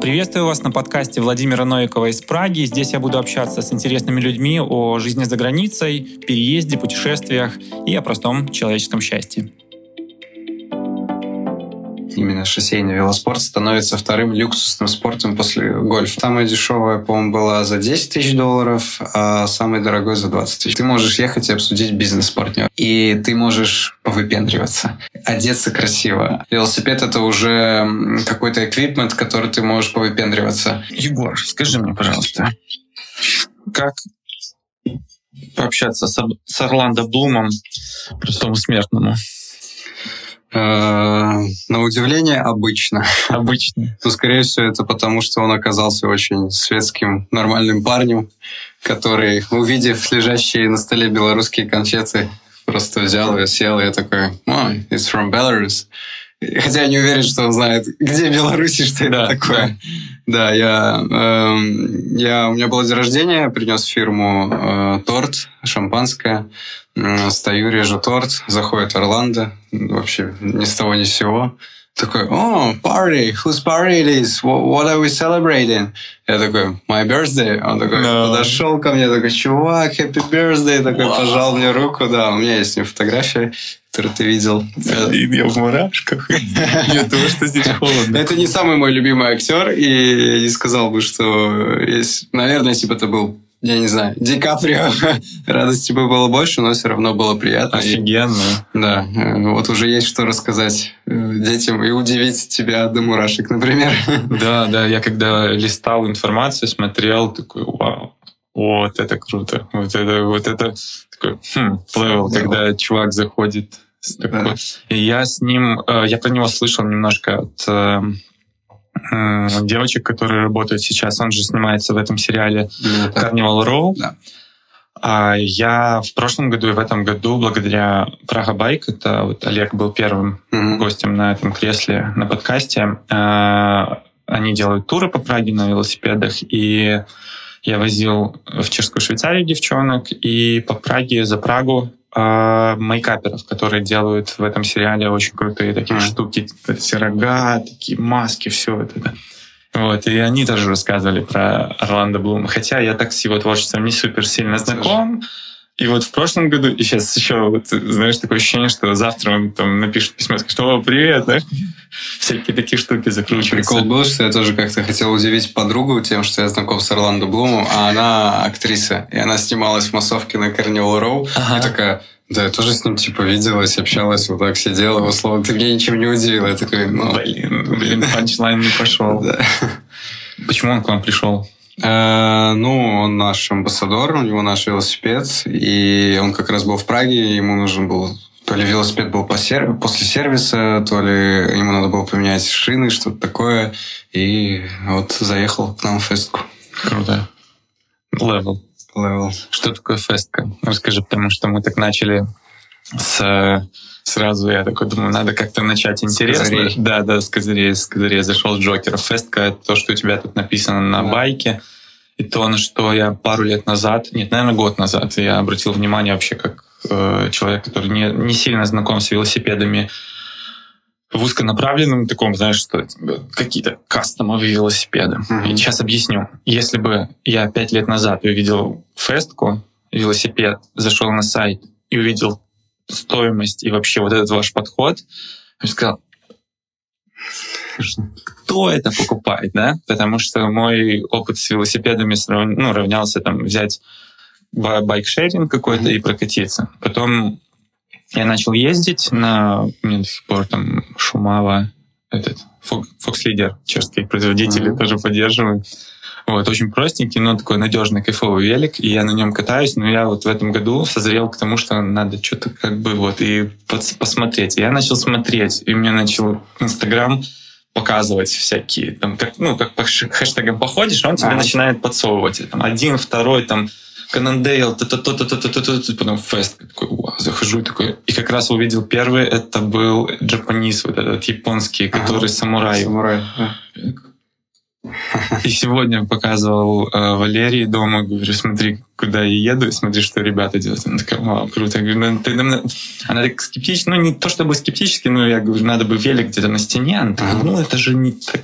Приветствую вас на подкасте Владимира Новикова из Праги. Здесь я буду общаться с интересными людьми о жизни за границей, переезде, путешествиях и о простом человеческом счастье именно шоссейный велоспорт становится вторым люксусным спортом после гольфа. Самая дешевая, по-моему, была за 10 тысяч долларов, а самый дорогой за 20 тысяч. Ты можешь ехать и обсудить бизнес с партнером. И ты можешь повыпендриваться, одеться красиво. Велосипед — это уже какой-то эквипмент, который ты можешь повыпендриваться. Егор, скажи мне, пожалуйста, как пообщаться с Орландо Блумом, простому смертному? Э, на удивление обычно. Обычно. Ну, скорее всего, это потому, что он оказался очень светским, нормальным парнем, который, увидев лежащие на столе белорусские конфеты, просто взял и сел, и я такой, oh, it's from Belarus. Хотя я не уверен, что он знает, где Беларусь и что да, это такое. Да, да я, э, я, у меня было день рождения, принес в фирму э, торт, шампанское. Стою, режу торт, заходит Орландо, вообще ни с того ни с сего. Такой, о, party, whose party it is? What are we celebrating? Я такой, my birthday. Он такой no. подошел ко мне, такой, чувак, happy birthday. Такой, wow. пожал мне руку, да, у меня есть с ним фотография, которую ты видел. Блин, я в мурашках. Я думаю, что здесь холодно. Это не самый мой любимый актер, и я не сказал бы, что есть, наверное, если бы это был я не знаю, Ди Каприо радости бы было больше, но все равно было приятно. Офигенно. И, да, э, вот уже есть что рассказать э, детям и удивить тебя до мурашек, например. Да, да, я когда листал информацию, смотрел, такой, вау, вот это круто, вот это, вот это такой, хм, level, когда чувак заходит такой. Да. И я с ним, э, я про него слышал немножко от девочек, которые работают сейчас. Он же снимается в этом сериале ну, Carnival Row. Да. А я в прошлом году и в этом году, благодаря Praha Bike, это вот Олег был первым mm-hmm. гостем на этом кресле на подкасте, они делают туры по Праге на велосипедах, и я возил в Чешскую Швейцарию девчонок, и по Праге за Прагу э, мейкаперов, которые делают в этом сериале очень крутые такие mm. штуки, эти рога, такие маски, все это. Вот, и они тоже рассказывали про Орландо Блум. Хотя я так с его творчеством не супер сильно знаком. И вот в прошлом году, и сейчас еще, вот, знаешь, такое ощущение, что завтра он там напишет письмо, скажет, о, привет, да? Всякие такие штуки закручиваются. Прикол был, что я тоже как-то хотел удивить подругу тем, что я знаком с Орландо Блумом, а она актриса, и она снималась в массовке на Карнивал Роу, ага. и такая, да, я тоже с ним типа виделась, общалась, вот так сидела, его слово, ты меня ничем не удивила. Я такой, ну... Блин, блин, панчлайн не пошел. Да. Почему он к вам пришел? Э, ну, он наш амбассадор, у него наш велосипед, и он как раз был в Праге, ему нужен был то ли велосипед был после сервиса, то ли ему надо было поменять шины, что-то такое. И вот заехал к нам в фестку. Круто. Левел. Левел. Что такое фестка? Расскажи, потому что мы так начали с сразу я такой думаю, надо как-то начать интересно. С да, да, с козырей, с козырей зашел Джокер. Фестка — это то, что у тебя тут написано на да. байке. И то, на что я пару лет назад, нет, наверное, год назад, я обратил внимание вообще как э, человек, который не, не сильно знаком с велосипедами, в узконаправленном таком, знаешь, что какие-то кастомовые велосипеды. Mm-hmm. И сейчас объясню. Если бы я пять лет назад увидел фестку, велосипед, зашел на сайт и увидел стоимость и вообще вот этот ваш подход, я сказал, кто это покупает, да? Потому что мой опыт с велосипедами ну, равнялся там взять байкшеринг какой-то mm-hmm. и прокатиться. Потом я начал ездить на... Меня до сих пор там Шумава, этот, Fox Leader, чешские производители mm-hmm. тоже поддерживают. Вот, очень простенький, но такой надежный, кайфовый велик, и я на нем катаюсь, но я вот в этом году созрел к тому, что надо что-то как бы вот и посмотреть. И я начал смотреть, и мне начал Инстаграм показывать всякие, там, как, ну, как по хэштегам походишь, он тебе а. начинает подсовывать. Там, один, второй, там, Cannondale, потом Festka. Такой, вау, захожу такой. И как раз увидел первый, это был Japanese, вот этот японский, который ага. самурай. Самурай, да. И сегодня показывал э, Валерии дома, говорю, смотри, куда я еду, и смотри, что ребята делают. Она такая, вау, круто. Я говорю, ну, ты, она так скептически, ну, не то чтобы скептически, но я говорю, надо бы велик где-то на стене. Она такая, ну, это же не так.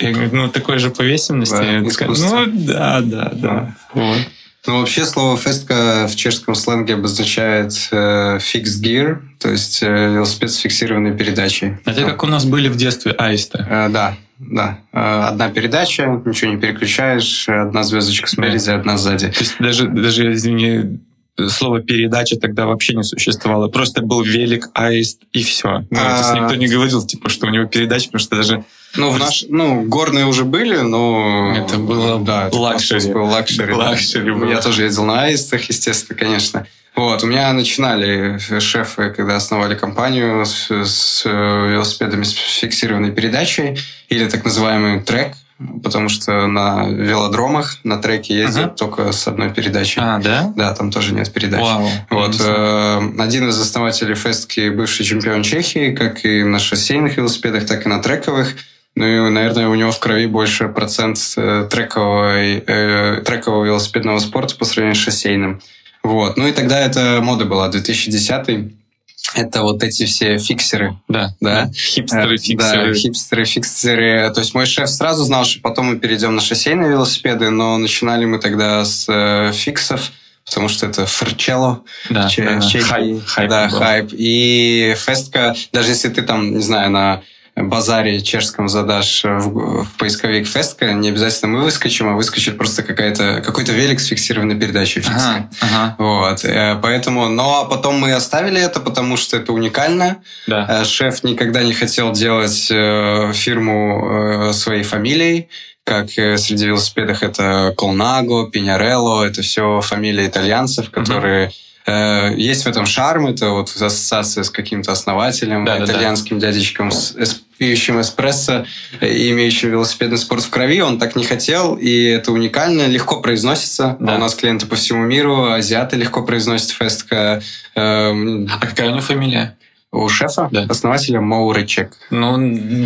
Я говорю, ну, такой же по весимости. Да, такая, ну, да, да, да. Вот. Ну, вообще слово фестка в чешском сленге обозначает э, fixed gear, то есть э, велосипед с фиксированной передачей. Это как у нас были в детстве аисты. Э, да, да. Э, одна передача, ничего не переключаешь, одна звездочка спереди, одна сзади. То есть даже, даже, извини, слово передача тогда вообще не существовало. Просто был велик, аист и все. Ну, то есть А. никто не говорил, типа, что у него передача, потому что даже Ну, в наш, ну, горные уже были, но... Это было да, luxury. был luxury. да. Luxury было. Я тоже ездил на аистах, естественно, конечно. Вот, у меня начинали шефы, когда основали компанию с, с велосипедами с фиксированной передачей или так называемый трек, потому что на велодромах, на треке ездят Ага. только с одной передачей. А, да? Да, там тоже нет передач. Вау. Вот, э, один из основателей Фестки, бывший чемпион Чехии, как и на шоссейных велосипедах, так и на трековых. Ну и, наверное, у него в крови больше процент э, трековой, э, трекового велосипедного спорта по сравнению с шоссейным. Вот. Ну и тогда это мода была, 2010 Это вот эти все фиксеры. Да. Да. Хипстеры, Э, фиксеры. Да, хипстеры, фиксеры. То есть мой шеф сразу знал, что потом мы перейдем на шоссейные велосипеды, но начинали мы тогда с э, фиксов, потому что это ферчелло Да, Че- да, да. Хайп, хайп да, был. хайп. И Festka, даже если ты там, не знаю, на базаре чешском задашь в, в поисковик фестка, не обязательно мы выскочим, а выскочит просто какая-то, какой-то велик с фиксированной передачей. Ага, ага, Вот, э, поэтому, но потом мы оставили это, потому что это уникально. да. Э, Шеф никогда не хотел делать э, фирму э, своей фамилией, как э, среди велосипедов это Колнаго, Пинярелло, это все фамилии итальянцев, которые э, есть в этом шарм, это вот ассоциация с каким-то основателем, Да-да-да. итальянским дядечком с пьющим эспрессо э, и имеющим велосипедный спорт в крови, он так не хотел, и это уникально, легко произносится. Да. У нас клиенты по всему миру, азиаты легко произносят фестка. Эм, А какая у него фамилия? У шефа, Да. основателя Моурычек. Ну,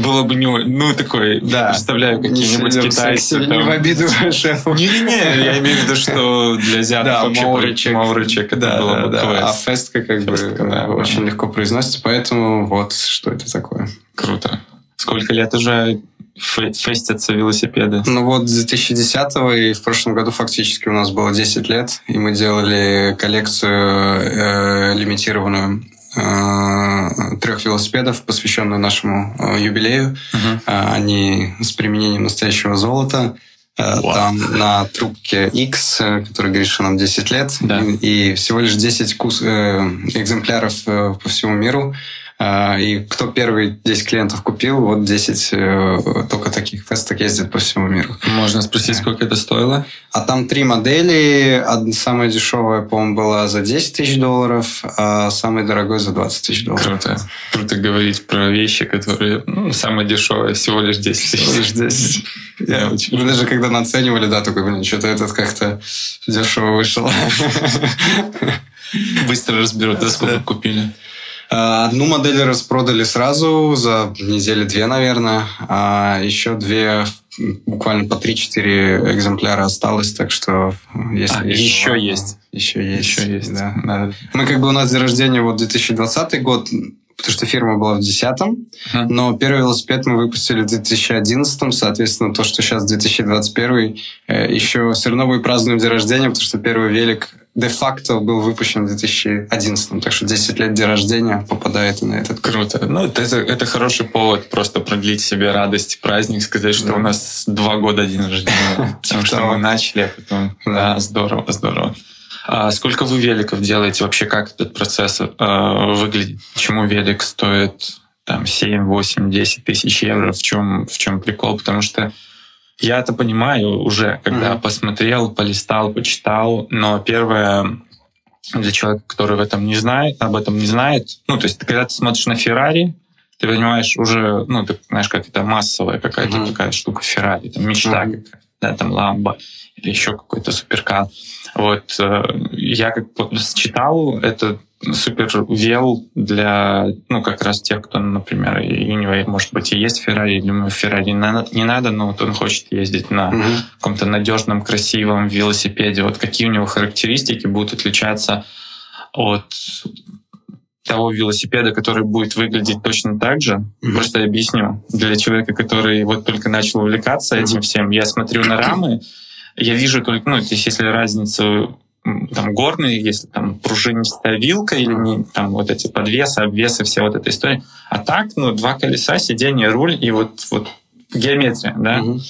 было бы не... Ну, такой, Да. представляю, какие-нибудь Не китайцы. Не там. в обиду шефу. Не-не-не, я имею в виду, что для азиатов Да, вообще Мауричек. Мауричек это Да, было да, бы да. квест. А фестка как Фестка, бы да, да, да. очень легко произносится, поэтому вот что это такое. Круто. Сколько лет уже фе- фестятся велосипеды? Ну вот с 2010 и в прошлом году фактически у нас было 10 лет, и мы делали коллекцию э, лимитированную э, трех велосипедов, посвященную нашему э, юбилею. А, Они с применением настоящего золота. Э, Вау. Там на трубке X, э, который говорит, что нам 10 лет, Да. и, и всего лишь 10 кус- э, экземпляров э, по всему миру. А, И кто первый 10 клиентов купил, вот 10 э, только таких фесток ездит по всему миру. Можно спросить, сколько это стоило? А там три модели. Одна- Самая дешевая, по-моему, была за 10 тысяч долларов, а самый дорогой за 20 тысяч долларов. Круто. Круто говорить про вещи, которые ну, самые дешевые, всего лишь 10 Всего лишь тысяч. 10. Я очень- Мы даже когда наценивали, да, такой, блин, что-то этот как-то дешево вышел. Быстро разберут, за сколько купили. А, Одну модель распродали сразу за недели две, наверное, а еще две буквально по 3-4 экземпляра осталось, так что если А, еще есть. Еще есть. Еще есть. Да. Надо. Мы как бы у нас день рождения вот 2020 год, потому что фирма была в 2010 Мгм. но первый велосипед мы выпустили в 2011 соответственно, то, что сейчас 2021 э, еще все равно мы празднуем день рождения, потому что первый велик де-факто был выпущен в 2011 так что 10 лет день рождения попадает на этот Круто. Ну, это, это, хороший повод просто продлить себе радость, праздник, сказать, что Да. у нас два года день рождения. Потому что мы начали, а потом... Да, здорово, здорово. А сколько вы великов делаете? Вообще, как этот процесс э, выглядит? Почему велик стоит там 7, 8, 10 тысяч евро? В чем, в чем прикол? Потому что я это понимаю уже, когда Мгм. посмотрел, полистал, почитал, но первое для человека, который в этом не знает, об этом не знает, ну, то есть, когда ты смотришь на Феррари, ты понимаешь уже, ну, ты знаешь, как это массовая какая-то Мгм. такая штука Феррари, там мечта Мгм. какая-то, да, там ламба или еще какой-то суперкар. Вот э, я как читал, это супер вел для, ну, как раз тех, кто, например, и у него, может быть, и есть Феррари, или ему Феррари не надо, но вот он хочет ездить на Мгм. каком-то надежном, красивом велосипеде. Вот какие у него характеристики будут отличаться от того велосипеда, который будет выглядеть точно так же. Mm-hmm. Просто объясню. Для человека, который вот только начал увлекаться mm-hmm. этим всем, я смотрю на рамы, я вижу только, ну, то есть если разницу там горные, если там пружинистая вилка или не там вот эти подвесы, обвесы, все вот эта история. А так, ну, два колеса, сиденье, руль и вот, вот геометрия, да. Угу.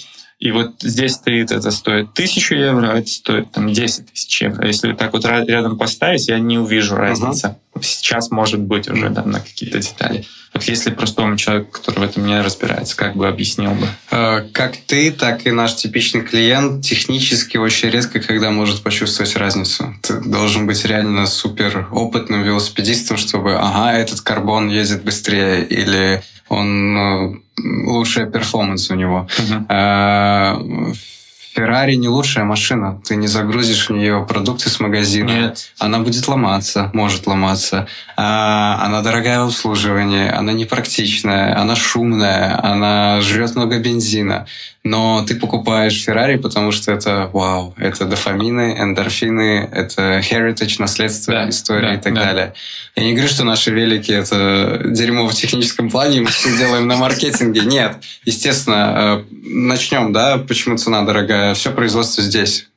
И вот здесь стоит, это стоит тысячу евро, а это стоит там 10 тысяч евро. Если так вот рядом поставить, я не увижу разницы. Uh-huh. Сейчас может быть уже да, на какие-то детали. Вот если простому человеку, который в этом не разбирается, как бы объяснил бы? Э, как ты, так и наш типичный клиент технически очень редко, когда может почувствовать разницу. Ты должен быть реально супер опытным велосипедистом, чтобы, ага, этот карбон ездит быстрее, или он ну, лучшая перформанс у него. Uh-huh. Феррари не лучшая машина. Ты не загрузишь в нее продукты с магазина. Нет. Она будет ломаться, может ломаться. А, она дорогая в обслуживании, она непрактичная, она шумная, она жрет много бензина. Но ты покупаешь Феррари, потому что это вау, это дофамины, эндорфины, это heritage, наследство, да, история да, и так да. далее. Я не говорю, что наши велики это дерьмо в техническом плане, мы все делаем на маркетинге. Нет, естественно, э, начнем, да, почему цена дорогая. Все производство здесь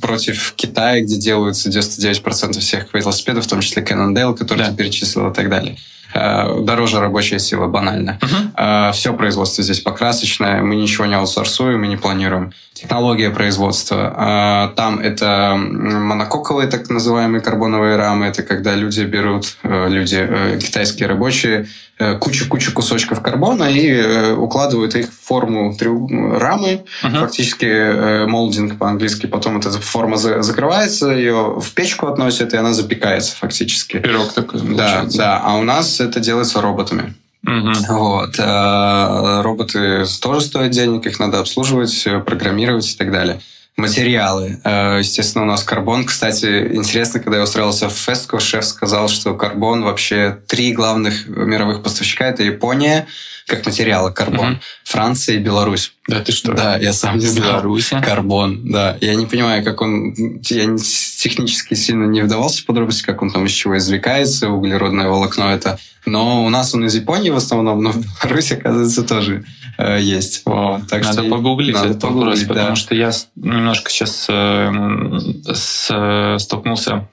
против Китая, где делаются 99% всех велосипедов, в том числе Cannondale, который да. ты перечислил и так далее. Э, дороже рабочая сила, банально. Uh-huh. Все производство здесь покрасочное, мы ничего не аутсорсуем, мы не планируем. Технология производства. Э, там это монококовые так называемые карбоновые рамы. Это когда люди берут, люди, китайские рабочие, кучу-кучу кусочков карбона и укладывают их в форму рамы, uh-huh. фактически молдинг по-английски. Потом эта форма закрывается, ее в печку относят, и она запекается фактически. Пирог такой. Да, да. А у нас это делается роботами. Угу. Вот. А роботы тоже стоят денег, их надо обслуживать, программировать и так далее. Материалы. Э, естественно, у нас карбон. Кстати, интересно, когда я устроился в Фестко, шеф сказал, что карбон вообще три главных мировых поставщика. Это Япония, как материалы карбон, угу. Франция и Беларусь. Да, ты что? Да, я сам не знал. Беларусь. Карбон, да. Я не понимаю, как он... Я технически сильно не вдавался в подробности, как он там из чего извлекается, углеродное волокно это. Но у нас он из Японии в основном, но в Беларуси, оказывается, тоже э, есть. О, так надо что погуглить надо этот погуглить, вопрос, да. потому что я немножко сейчас э, с, столкнулся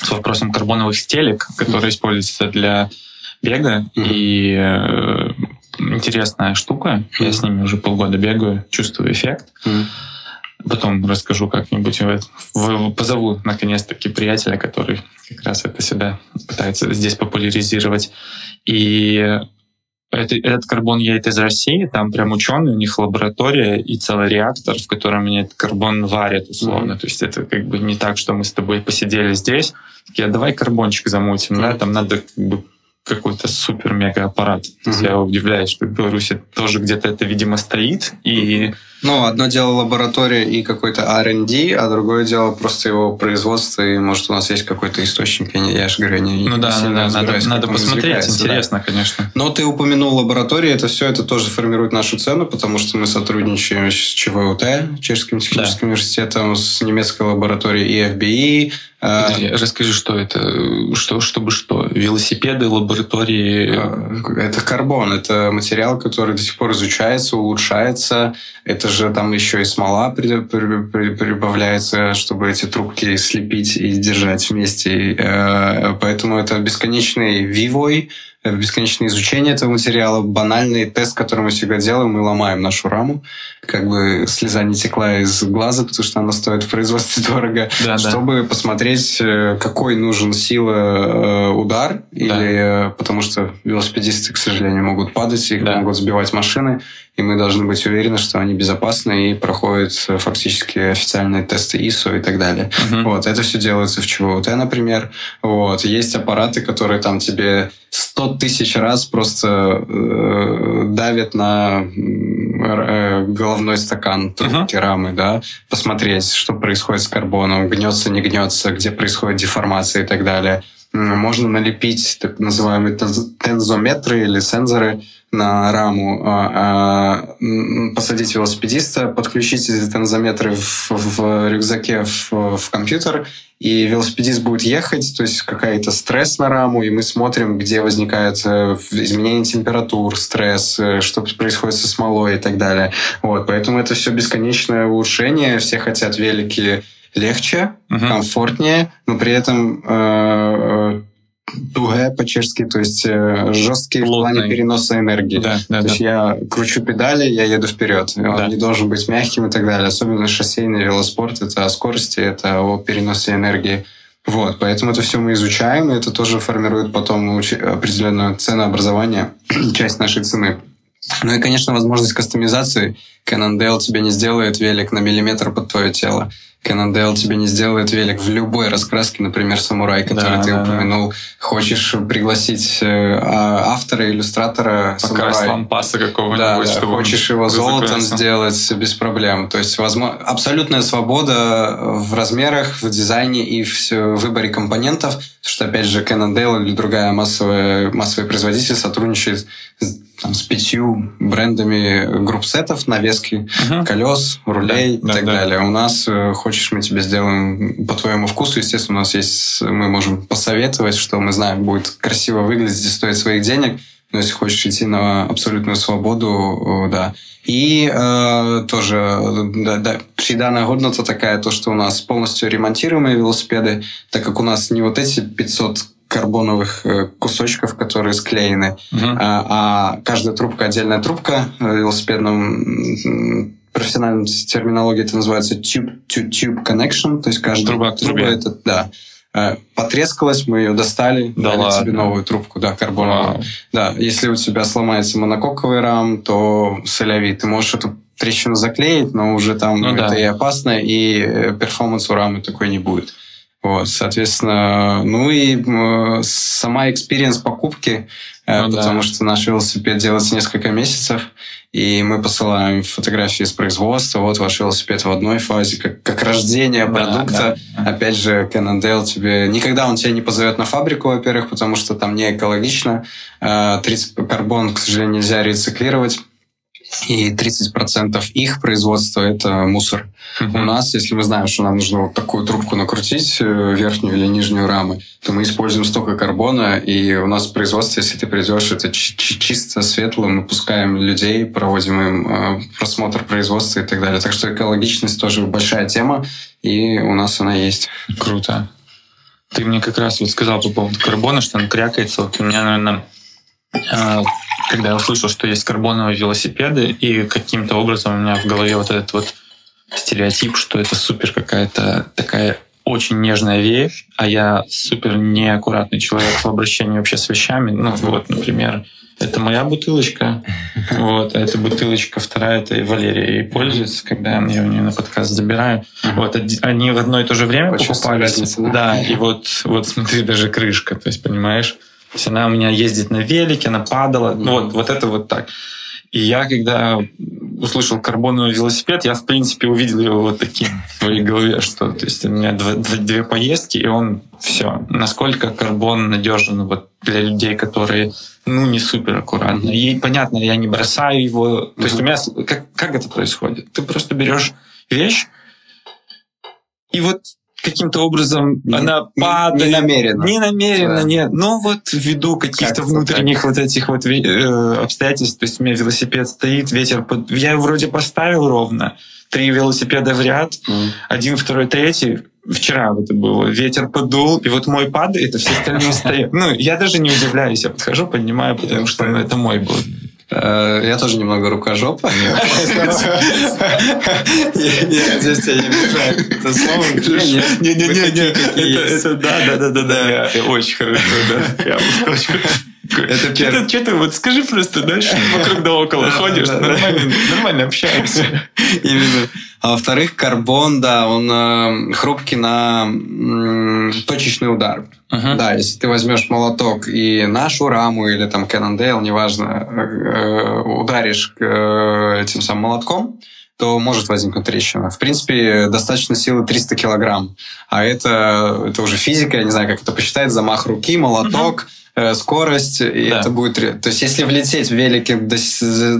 с вопросом карбоновых стелек, которые mm-hmm. используются для бега, mm-hmm. и э, интересная штука. Mm-hmm. Я с ними уже полгода бегаю, чувствую эффект. Mm-hmm. Потом расскажу как-нибудь. Позову, наконец-таки, приятеля, который как раз это сюда пытается здесь популяризировать. И это, этот карбон едет из России, там прям ученые, у них лаборатория и целый реактор, в котором они этот карбон варят условно. Mm-hmm. То есть это как бы не так, что мы с тобой посидели здесь, такие, а давай карбончик замутим, mm-hmm. да, там надо как бы какой-то супер-мега аппарат. Mm-hmm. Я удивляюсь, что в Беларуси тоже где-то это, видимо, стоит. И... Ну, одно дело лаборатория и какой-то R&D, а другое дело просто его производство, и, может, у нас есть какой-то источник, я, я же говорю, не Ну да, да, надо, надо посмотреть, интересно, да. конечно. Но ты упомянул лаборатории, это все, это тоже формирует нашу цену, потому что мы сотрудничаем с ЧВУТ, Чешским техническим да. университетом, с немецкой лабораторией EFBE, а, Подожди, расскажи, что это? Что, чтобы что? Велосипеды, лаборатории? А, это карбон. Это материал, который до сих пор изучается, улучшается. Это же там еще и смола прибавляется, чтобы эти трубки слепить и держать вместе. Э, поэтому это бесконечный вивой, бесконечное изучение этого материала, банальный тест, который мы всегда делаем, мы ломаем нашу раму, как бы слеза не текла из глаза, потому что она стоит в производстве дорого, да, чтобы да. посмотреть, э, какой нужен сила э, удар, да. или потому что велосипедисты, к сожалению, могут падать, их да. могут сбивать машины, и мы должны быть уверены, что они безопасны и проходят э, фактически официальные тесты ISO и так далее. Uh-huh. Вот, это все делается в ЧВУТ, например. Вот, есть аппараты, которые там тебе 100 тысяч раз просто э, давят на э, головной стакан трубки uh-huh. рамы, да, посмотреть, что происходит с карбоном, гнется, не гнется, где происходит деформация и так далее. Можно налепить так называемые тензометры или сенсоры на раму, а, а, посадить велосипедиста, подключить эти тензометры в, в рюкзаке в, в компьютер, и велосипедист будет ехать, то есть какая-то стресс на раму, и мы смотрим, где возникает э, изменение температур, стресс, э, что происходит со смолой и так далее. Вот, поэтому это все бесконечное улучшение, все хотят велики легче, uh-huh. комфортнее, но при этом тугая по-чешски, то есть э, жесткий Плотный. в плане переноса энергии. Да, да, то да. есть я кручу педали, я еду вперед. Он да. не должен быть мягким и так далее. Особенно шоссейный велоспорт, это о скорости, это о переносе энергии. Вот, поэтому это все мы изучаем, и это тоже формирует потом определенную ценообразование, часть нашей цены. Ну и, конечно, возможность кастомизации. Cannondale тебе не сделает велик на миллиметр под твое тело. Cannondale тебе не сделает велик в любой раскраске, например, самурай, который да, ты да, упомянул. Да. Хочешь пригласить э, а, автора, иллюстратора Покрась самурай. лампаса какого-нибудь. Да, да. Хочешь его золотом сделать без проблем. То есть возможно, абсолютная свобода в размерах, в дизайне и в выборе компонентов. Что, опять же, Cannondale или другая массовая, массовый производитель сотрудничает там, с пятью брендами групп-сетов, навески, uh-huh. колес, рулей да, и да, так да. далее. У нас, э, хочешь, мы тебе сделаем по твоему вкусу. Естественно, у нас есть, мы можем посоветовать, что мы знаем, будет красиво выглядеть и стоить своих денег. Но если хочешь идти на абсолютную свободу, да. И э, тоже да, да, приданная годнота такая, то, что у нас полностью ремонтируемые велосипеды, так как у нас не вот эти 500 карбоновых э, кусочков, которые склеены, uh-huh. а, а каждая трубка отдельная трубка в велосипедном профессиональной терминологии это называется tube-to-tube connection, то есть каждая труба, труба это да э, потрескалась, мы ее достали, да дали ладно. тебе новую трубку, да, карбоновую. Вау. Да, если у тебя сломается монококовый рам, то се ля ви, ты можешь эту трещину заклеить, но уже там ну, это да. и опасно, и э, performance у рамы такой не будет. Вот, соответственно, ну и сама experience покупки, э, ну, потому да. что наш велосипед делается несколько месяцев, и мы посылаем фотографии из производства, вот ваш велосипед в одной фазе, как, как рождение продукта. Да, да. Опять же, Cannondale тебе... Никогда он тебя не позовет на фабрику, во-первых, потому что там не экологично. 30 э, карбон, к сожалению, нельзя рециклировать и 30% их производства – это мусор. Uh-huh. У нас, если мы знаем, что нам нужно вот такую трубку накрутить, э, верхнюю или нижнюю рамы, то мы используем столько карбона, и у нас производство, если ты придешь, это чисто светло, мы пускаем людей, проводим им э, просмотр производства и так далее. Так что экологичность тоже большая тема, и у нас она есть. Круто. Ты мне как раз вот сказал по поводу карбона, что он крякается. Вот у меня, наверное, когда я услышал, что есть карбоновые велосипеды, и каким-то образом у меня в голове вот этот вот стереотип, что это супер какая-то такая очень нежная вещь, а я супер неаккуратный человек в обращении вообще с вещами. Ну вот, например, это моя бутылочка, вот, а эта бутылочка вторая, это Валерия и пользуется, когда я у нее на подкаст забираю. Вот, они в одно и то же время покупались. Да? да, и вот, вот смотри, даже крышка, то есть, понимаешь? То есть она у меня ездит на велике, она падала. Mm-hmm. Вот, вот это вот так. И я, когда услышал карбоновый велосипед, я, в принципе, увидел его вот таким в своей голове, что то есть у меня два, две поездки, и он все. Насколько карбон надежен вот для людей, которые ну, не супер аккуратно. И понятно, я не бросаю его. То есть у меня как, как это происходит? Ты просто берешь вещь, и вот каким-то образом не, она падает. Не намеренно. Не намеренно, да. нет. Но вот ввиду каких-то как внутренних так. вот этих вот э, обстоятельств, то есть у меня велосипед стоит, ветер... Под... Я его вроде поставил ровно, три велосипеда в ряд, mm. один, второй, третий, вчера это было, ветер подул, и вот мой падает, а все остальные стоят. Ну, я даже не удивляюсь, я подхожу, поднимаю, потому что ну, это мой был. Э, я тоже немного рукожопа. Здесь тебя не обижаю. Это слово. Не-не-не. Это да, да, да, да, да. Очень хорошо, да. Я это первое. Что ты, вот скажи просто, дальше вокруг да около ходишь, нормально, общаемся. Именно. А во-вторых, карбон, да, он э, хрупкий на точечный удар. Uh-huh. Да, если ты возьмешь молоток и нашу раму или там Cannondale, неважно, э, ударишь э, этим самым молотком, то может возникнуть трещина. В принципе, достаточно силы 300 килограмм. А это, это уже физика, я не знаю, как это посчитать, замах руки, молоток, uh-huh скорость, и Да. это будет... То есть, если влететь в велике до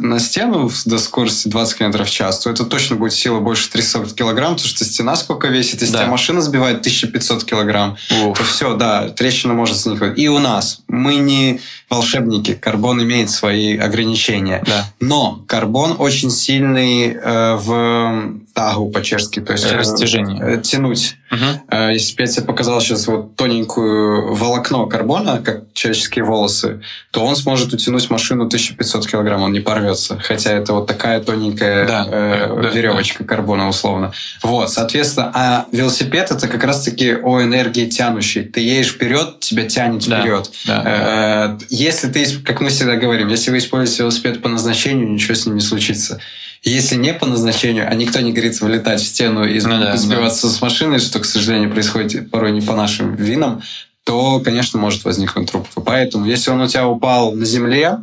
на стену до скорости 20 км в час, то это точно будет сила больше 300 килограмм, потому что стена сколько весит, если Да. тебя машина сбивает 1500 килограмм, Ух. то все, да, трещина может возникнуть. И у нас. Мы не волшебники. Карбон имеет свои ограничения. Да. Но карбон очень сильный э, в тагу по-чешски. То есть э, Растяжение. э, тянуть. Мгм. Э, Если бы я тебе показал сейчас вот тоненькую волокно карбона, как человеческие волосы, то он сможет утянуть машину 1500 килограмм, он не порвется. Хотя это вот такая тоненькая Да, э, да, веревочка карбона условно. Вот, соответственно, а велосипед это как раз-таки о энергии тянущей. Ты едешь вперед, тебя тянет Да, вперед. да. Э, Если ты, как мы всегда говорим, если вы используете велосипед по назначению, ничего с ним не случится. Если не по назначению, а никто не говорит влетать в стену и Ну да, сбиваться с машины, что, к сожалению, происходит порой не по нашим винам, то, конечно, может возникнуть трубка. Поэтому, если он у тебя упал на земле,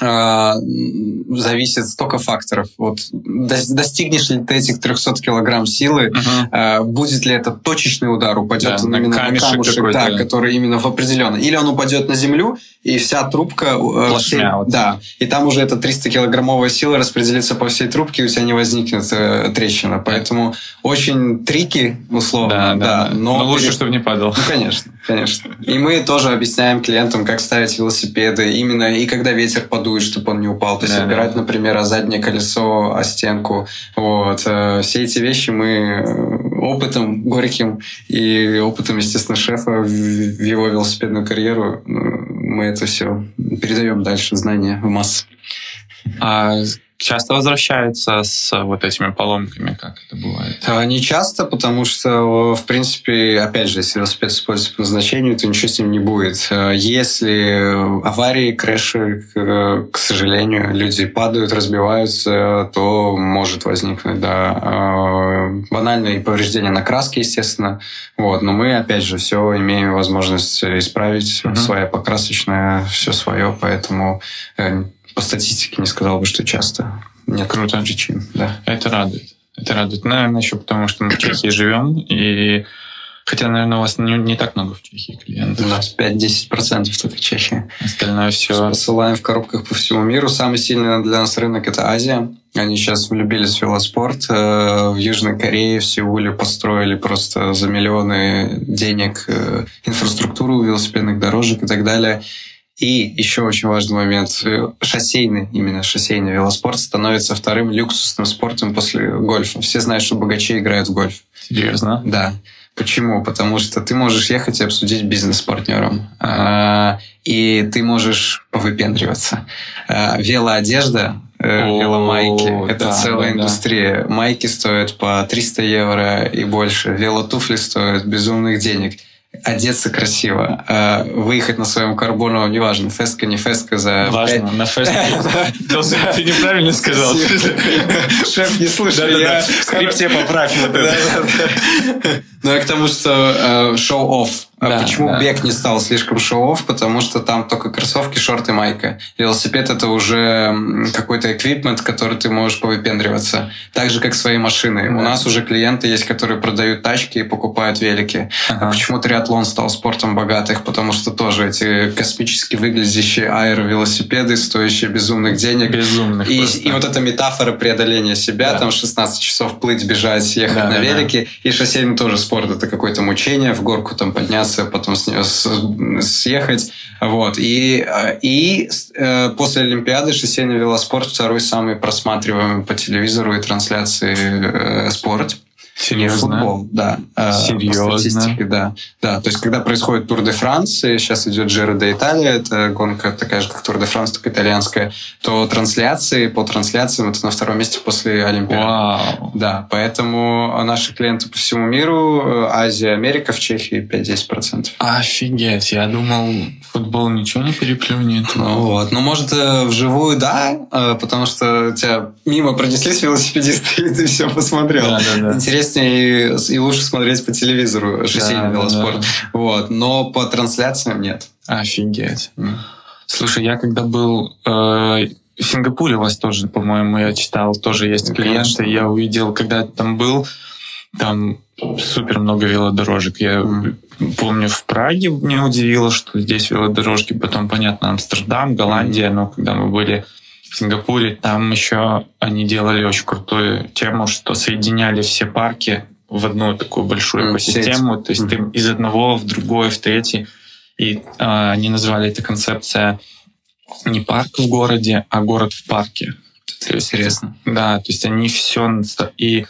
зависит столько факторов. Вот дос- достигнешь ли ты этих 300 килограмм силы, а, будет ли это точечный удар, упадет Да, он на именно камешек на камушек, да, который именно в определенный. Или он упадет на землю, и вся трубка... э, Плашмя всей- вот. да, и там уже эта 300-килограммовая сила распределится по всей трубке, и у тебя не возникнет э, трещина. Поэтому очень трики, условно, Да, да, да. но... Но лучше, пере- чтобы не падал. ну, конечно, конечно. И мы тоже объясняем клиентам, как ставить велосипеды, именно и когда ветер подует, чтобы он не упал. То есть Да, опирать, да. например, о заднее колесо, о стенку. Вот. Э, Все эти вещи мы э, опытом горьким и опытом, естественно, шефа в в его велосипедную карьеру э, мы это все передаем дальше, знания в массы. А часто возвращаются с вот этими поломками, как это бывает? А, Не часто, потому что, в принципе, опять же, если велосипед используется по назначению, то ничего с ним не будет. А, Если аварии, крэши, к сожалению, люди падают, разбиваются, то может возникнуть, да, а, банальные повреждения на краске, естественно. Вот. Но мы, опять же, все имеем возможность исправить, Мгм. своя покрасочная, все свое, поэтому э, по статистике не сказал бы, что часто. Нет Круто. причин, да. Это радует. Это радует. Наверное, еще потому, что мы в Чехии живем, и хотя, наверное, у вас не, не так много в Чехии У клиентов. нас 5-10% только Чехия. Остальное все. Посылаем в коробках по всему миру. Самый сильный для нас рынок – это Азия. Они сейчас влюбились в велоспорт. Э, В Южной Корее, в Сеуле построили просто за миллионы денег э, инфраструктуру велосипедных дорожек и так далее. И еще очень важный момент. Шоссейный, именно шоссейный велоспорт становится вторым люксусным спортом после гольфа. Все знают, что богачи играют в гольф. Серьезно? Да. Почему? Потому что ты можешь ехать и обсудить бизнес с партнером. А, и ты можешь повыпендриваться. А, велоодежда, э, веломайки, это да, целая да, да. индустрия. Майки стоят по 300 евро и больше. Велотуфли стоят безумных денег. Одеться красиво, а, выехать на своем карбоновом, неважно, Festka, не Festka, за Важно, на. Должен- Ты неправильно сказал. Шеф, не слушай, я В скрипте поправь вот это. Ну, я к тому, что э, show-off. А Да, почему да. бег не стал слишком show-off? Потому что там только кроссовки, шорты, майка. Велосипед — это уже какой-то equipment, который ты можешь повыпендриваться. Так же, как свои машины. У Да. нас уже клиенты есть, которые продают тачки и покупают велики. А Ага. почему триатлон стал спортом богатых? Потому что тоже эти космически выглядящие аэровелосипеды, стоящие безумных денег, Безумных и, просто. и вот эта метафора преодоления себя, Да. там 16 часов плыть, бежать, ехать Да, на да, велике. И шоссейный тоже спорт. Это какое-то мучение, в горку там подняться, потом с с- съехать. Вот. И, и э, после Олимпиады шоссейный велоспорт второй самый просматриваемый по телевизору и трансляции э, спорт. Серьезно? футбол, да. Э, Серьезно? По статистике, да. Да, то есть, когда происходит Тур де Франс, и сейчас идет Джиро де Италия, это гонка такая же, как Тур де Франс, только итальянская, то трансляции, по трансляциям это на втором месте после Олимпиады. Вау. Да, поэтому наши клиенты по всему миру, э, Азия, Америка, в Чехии 5-10%. Офигеть, я думал, футбол ничего не переплюнет. Ну вот, ну может э, вживую да, э, потому что тебя мимо пронеслись велосипедисты, и ты все посмотрел. Да, да, да. Интереснее и, и лучше смотреть по телевизору шоссейный Да, да, велоспорт. да. Вот, но по трансляциям нет. Офигеть. Слушай, я когда был э, в Сингапуре, у вас тоже, по-моему, я читал, тоже есть Ну, клиенты. конечно. Я увидел, когда там был, Там супер много велодорожек. Я mm. помню, в Праге меня удивило, что здесь велодорожки. Потом, понятно, Амстердам, Голландия. Mm. Но когда мы были в Сингапуре, там еще они делали очень крутую тему, что соединяли все парки в одну такую большую mm, экосистему. Сеть. То есть mm. ты из одного в другой, в третий. И э, они назвали это концепция не парк в городе, а город в парке. Это интересно. Да, то есть они все... И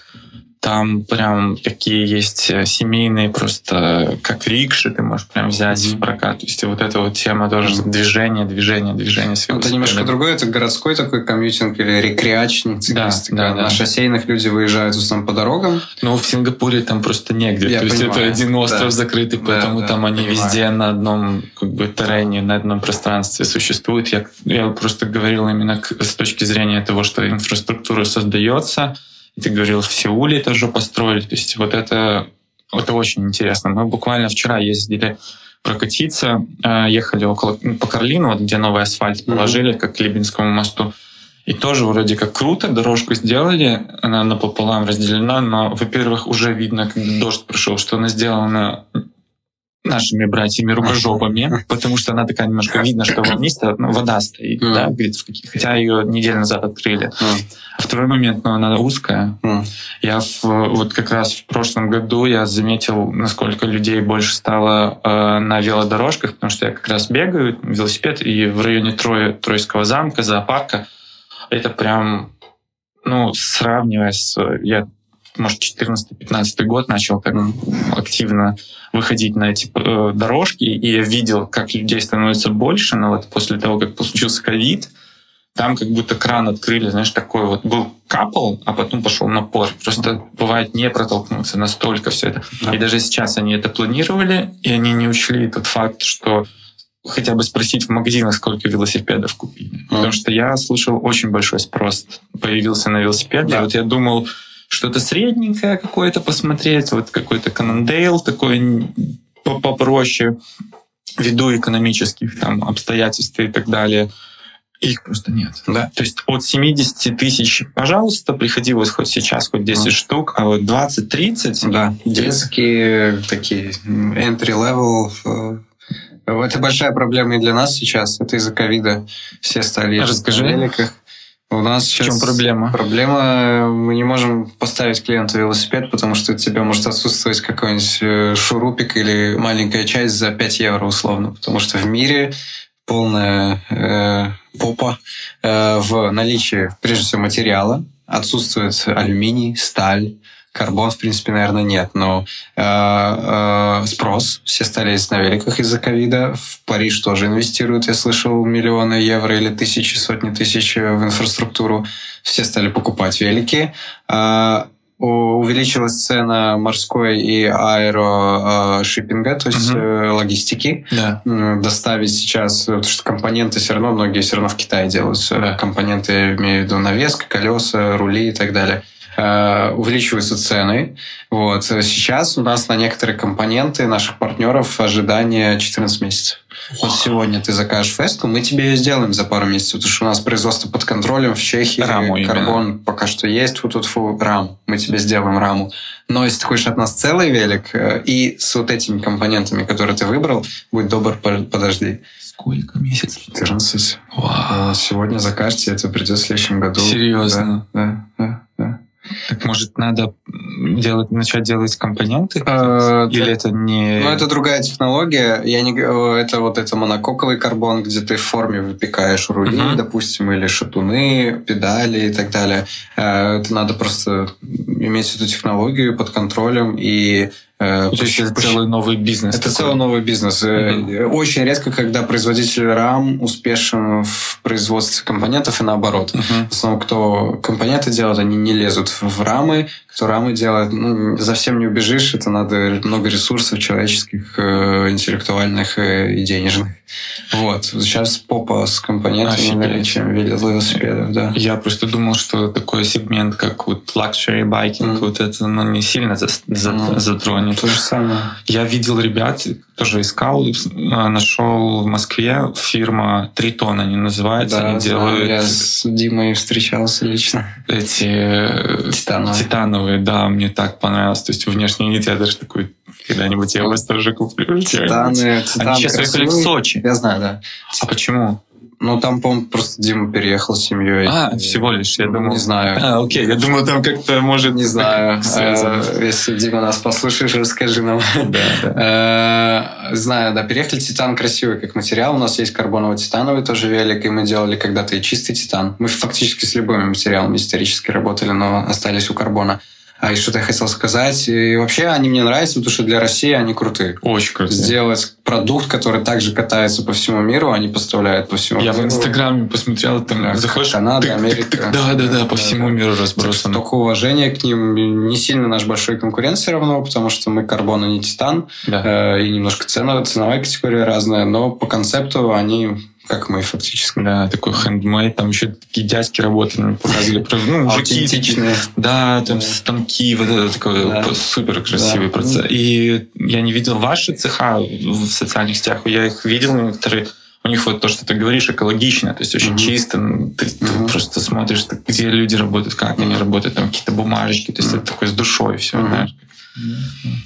там прям такие есть э, семейные просто, как рикши ты можешь прям взять mm-hmm. в прокат. То есть вот эта вот тема тоже mm-hmm. движение, движение, движение. С это немножко другое, это городской такой комьютинг или рекреачный циклистика. Да, да, На шоссейных люди выезжают в основном по дорогам. Ну, в Сингапуре там просто негде. Я То понимаю. есть это один остров да. закрытый, поэтому да, там да, они понимаю. везде на одном как бы террене, на одном пространстве существуют. Я, я просто говорил именно с точки зрения того, что инфраструктура создается, ты говорил, в Сеуле тоже построили. То есть вот это, это очень интересно. Мы буквально вчера ездили прокатиться, э, ехали около, ну, по Карлину, вот где новый асфальт положили, mm-hmm. как к Либинскому мосту. И тоже вроде как круто, дорожку сделали, она напополам разделена, но, во-первых, уже видно, когда дождь пришел, что она сделана нашими братьями рукожопами, потому что она такая немножко видно, что вниз ну, вода стоит, mm. да, где-то в каких, хотя ее неделю назад открыли. Mm. Второй момент, ну, она узкая. Mm. Я в, вот как раз в прошлом году я заметил, насколько людей больше стало э, на велодорожках, потому что я как раз бегаю, велосипед, и в районе Троя, Тройского замка, зоопарка, это прям ну, сравнивая с... Я может, 14-15 год начал так активно выходить на эти э, дорожки, и я видел, как людей становится больше, но вот после того, как случился ковид, там как будто кран открыли, знаешь, такой вот был капал, а потом пошел напор. Просто бывает не протолкнуться, настолько все это. Да. И даже сейчас они это планировали, и они не учли тот факт, что хотя бы спросить в магазинах, сколько велосипедов купили. Mm. Потому что я слышал, очень большой спрос появился на велосипеды. Да. Вот я думал, что-то средненькое какое-то посмотреть, вот какой-то Канандейл такой попроще, ввиду экономических там обстоятельств и так далее. Их просто нет. Да. То есть от 70 тысяч, пожалуйста, приходи вот хоть сейчас, хоть 10 mm. штук, а вот 20-30... Да, детские такие entry-level э, это большая проблема и для нас сейчас. Это из-за ковида. Все стали Расскажи. на великах. У нас в чем проблема? Проблема, мы не можем поставить клиенту велосипед, потому что у тебя может отсутствовать какой-нибудь э, шурупик или маленькая часть за 5 евро условно. Потому что в мире полная э, попа э, в наличии, прежде всего, материала. Отсутствует алюминий, сталь, Карбон, в принципе, наверное, нет, но э, э, спрос. Все стали ездить на великах из-за ковида. В Париж тоже инвестируют, я слышал, миллионы евро или тысячи, сотни тысяч в инфраструктуру. Все стали покупать велики. Э, увеличилась цена морской и аэрошиппинга, то есть угу. логистики. Да. Доставить сейчас, потому что компоненты все равно, многие все равно в Китае делаются. Да. Компоненты, имею в виду навеска, колеса, рули и так далее. Э, увеличиваются цены. Вот. Сейчас у нас на некоторые компоненты наших партнеров ожидание 14 месяцев. Вот сегодня ты закажешь фесту, мы тебе ее сделаем за пару месяцев, потому что у нас производство под контролем в Чехии, раму карбон именно. пока что есть, фу тут фу рам, мы тебе сделаем раму. Но если ты хочешь от нас целый велик э, и с вот этими компонентами, которые ты выбрал, будь добр, подожди. Сколько месяцев? 14. Вау. Сегодня закажете, это придет в следующем году. Серьезно? Да, да, да. Так может надо делать, начать делать компоненты? А, Или да. это не... Ну, это другая технология. Я не... Это вот это монококовый карбон, где ты в форме выпекаешь рули, допустим, или шатуны, педали и так далее. Э, это надо просто иметь эту технологию под контролем и Э, То есть это целый новый бизнес. Это такой. целый новый бизнес. Mm-hmm. Очень редко, когда производитель RAM успешен в производстве компонентов и наоборот. Mm-hmm. В основном, кто компоненты делает, они не лезут в рамы. Кто рамы делает, ну, совсем не убежишь. Это надо много ресурсов человеческих, э, интеллектуальных и денежных. Вот. Сейчас попа с компонентами, чем велосипедов, да. Я просто думал, что такой сегмент, как вот luxury байкинг, mm. вот это ну, не сильно за, mm. затронет. То же самое. Я видел ребят, тоже искал, а, нашел в Москве фирма Тритон, они называются, да, они делают... Я с Димой встречался лично. Эти э, титановые. титановые, да, мне так понравилось. То есть внешний вид я даже такой когда-нибудь я вас тоже куплю. Титаны, титаны Они сейчас уехали в Сочи. Я знаю, да. А почему? Ну, там, по-моему, просто Дима переехал с семьей. А, всего лишь, я думал. Не знаю. А, окей, я думал, там как-то может... Не знаю. А, если, Дима, нас послушаешь, расскажи нам. Да, да. Знаю, да, переехали. Титан красивый как материал. У нас есть карбоново-титановый тоже велик, и мы делали когда-то и чистый титан. Мы фактически с любыми материалами исторически работали, но остались у карбона. А и что-то я хотел сказать. И вообще они мне нравятся, потому что для России они крутые. Очень крутые. Сделать продукт, который также катается по всему миру, они поставляют по всему я миру. Я в Инстаграме посмотрел, там да, заходишь... Канада, Америка. да, да, да, по да, всему да. миру разбросано. Только уважение к ним. Не сильно наш большой конкурент все равно, потому что мы карбон, а не титан. Да. Э, и немножко цена, ценовая категория разная. Но по концепту они как мы фактически. Да, такой хендмейд, там еще такие дядьки работали, показывали, ну, мужики такие, да, там да. станки, вот это такой да. супер красивый да. процесс. И я не видел ваши цеха в социальных сетях, я их видел некоторые, у них вот то, что ты говоришь, экологично, то есть очень mm-hmm. чисто. Ты, mm-hmm. ты просто смотришь, где люди работают, как mm-hmm. они работают, там какие-то бумажечки, то есть mm-hmm. это такое с душой все, mm-hmm. знаешь.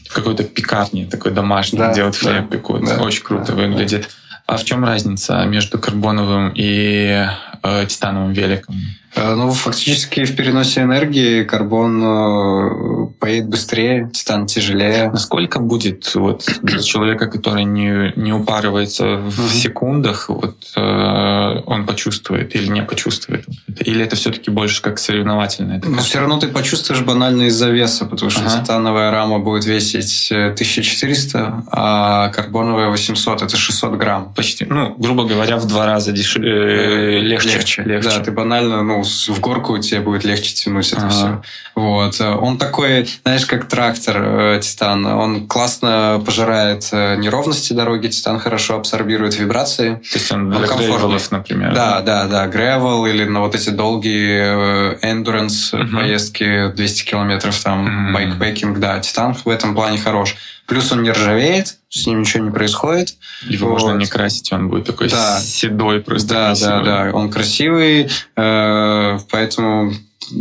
В какой-то пекарне такой домашний, да, где вот хлеб да, пекут. Да, Очень круто да, выглядит. А в чем разница между карбоновым и э, титановым великом? Э, ну, фактически в переносе энергии карбон э, поедет быстрее, титан тяжелее. Насколько будет вот для человека, который не, не упарывается в секундах, вот э, он почувствует или не почувствует? Или это все-таки больше как соревновательное? Но все равно ты почувствуешь банально из-за веса, потому что ага. титановая рама будет весить 1400, а карбоновая 800, это 600 грамм. Почти, ну, грубо говоря, в два раза дешевле, легче, легче. легче. Да, ты банально, ну, в горку тебе будет легче тянуть это ага. все. Вот. Он такой, знаешь, как трактор э, Титан. Он классно пожирает э, неровности дороги, Титан хорошо абсорбирует вибрации. То есть он для грейвелов, например. Да, да, да. Грейвел или на вот эти долгие endurance uh-huh. поездки 200 километров, там, uh-huh. байкпекинг, да. Титан в этом плане хорош. Плюс он не ржавеет, с ним ничего не происходит. Его вот. можно не красить, он будет такой да. седой просто. Да, красивый. да, да. Он красивый, э, поэтому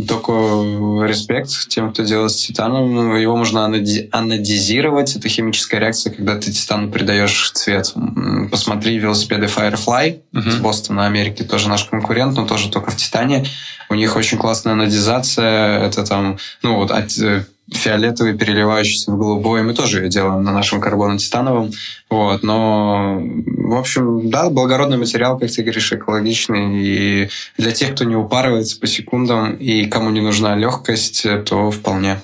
только респект тем, кто делает с титаном. Его можно анодизировать. Это химическая реакция, когда ты титану придаешь цвет. Посмотри велосипеды Firefly uh-huh. из Бостона, Америки. Тоже наш конкурент, но тоже только в титане. У них очень классная анодизация. Это там, ну вот, от э, фиолетовый, переливающийся в голубой. Мы тоже ее делаем на нашем карбоно-титановом. Вот, но, в общем, да, благородный материал, как ты говоришь, экологичный. И для тех, кто не упарывается по секундам и кому не нужна легкость, то вполне.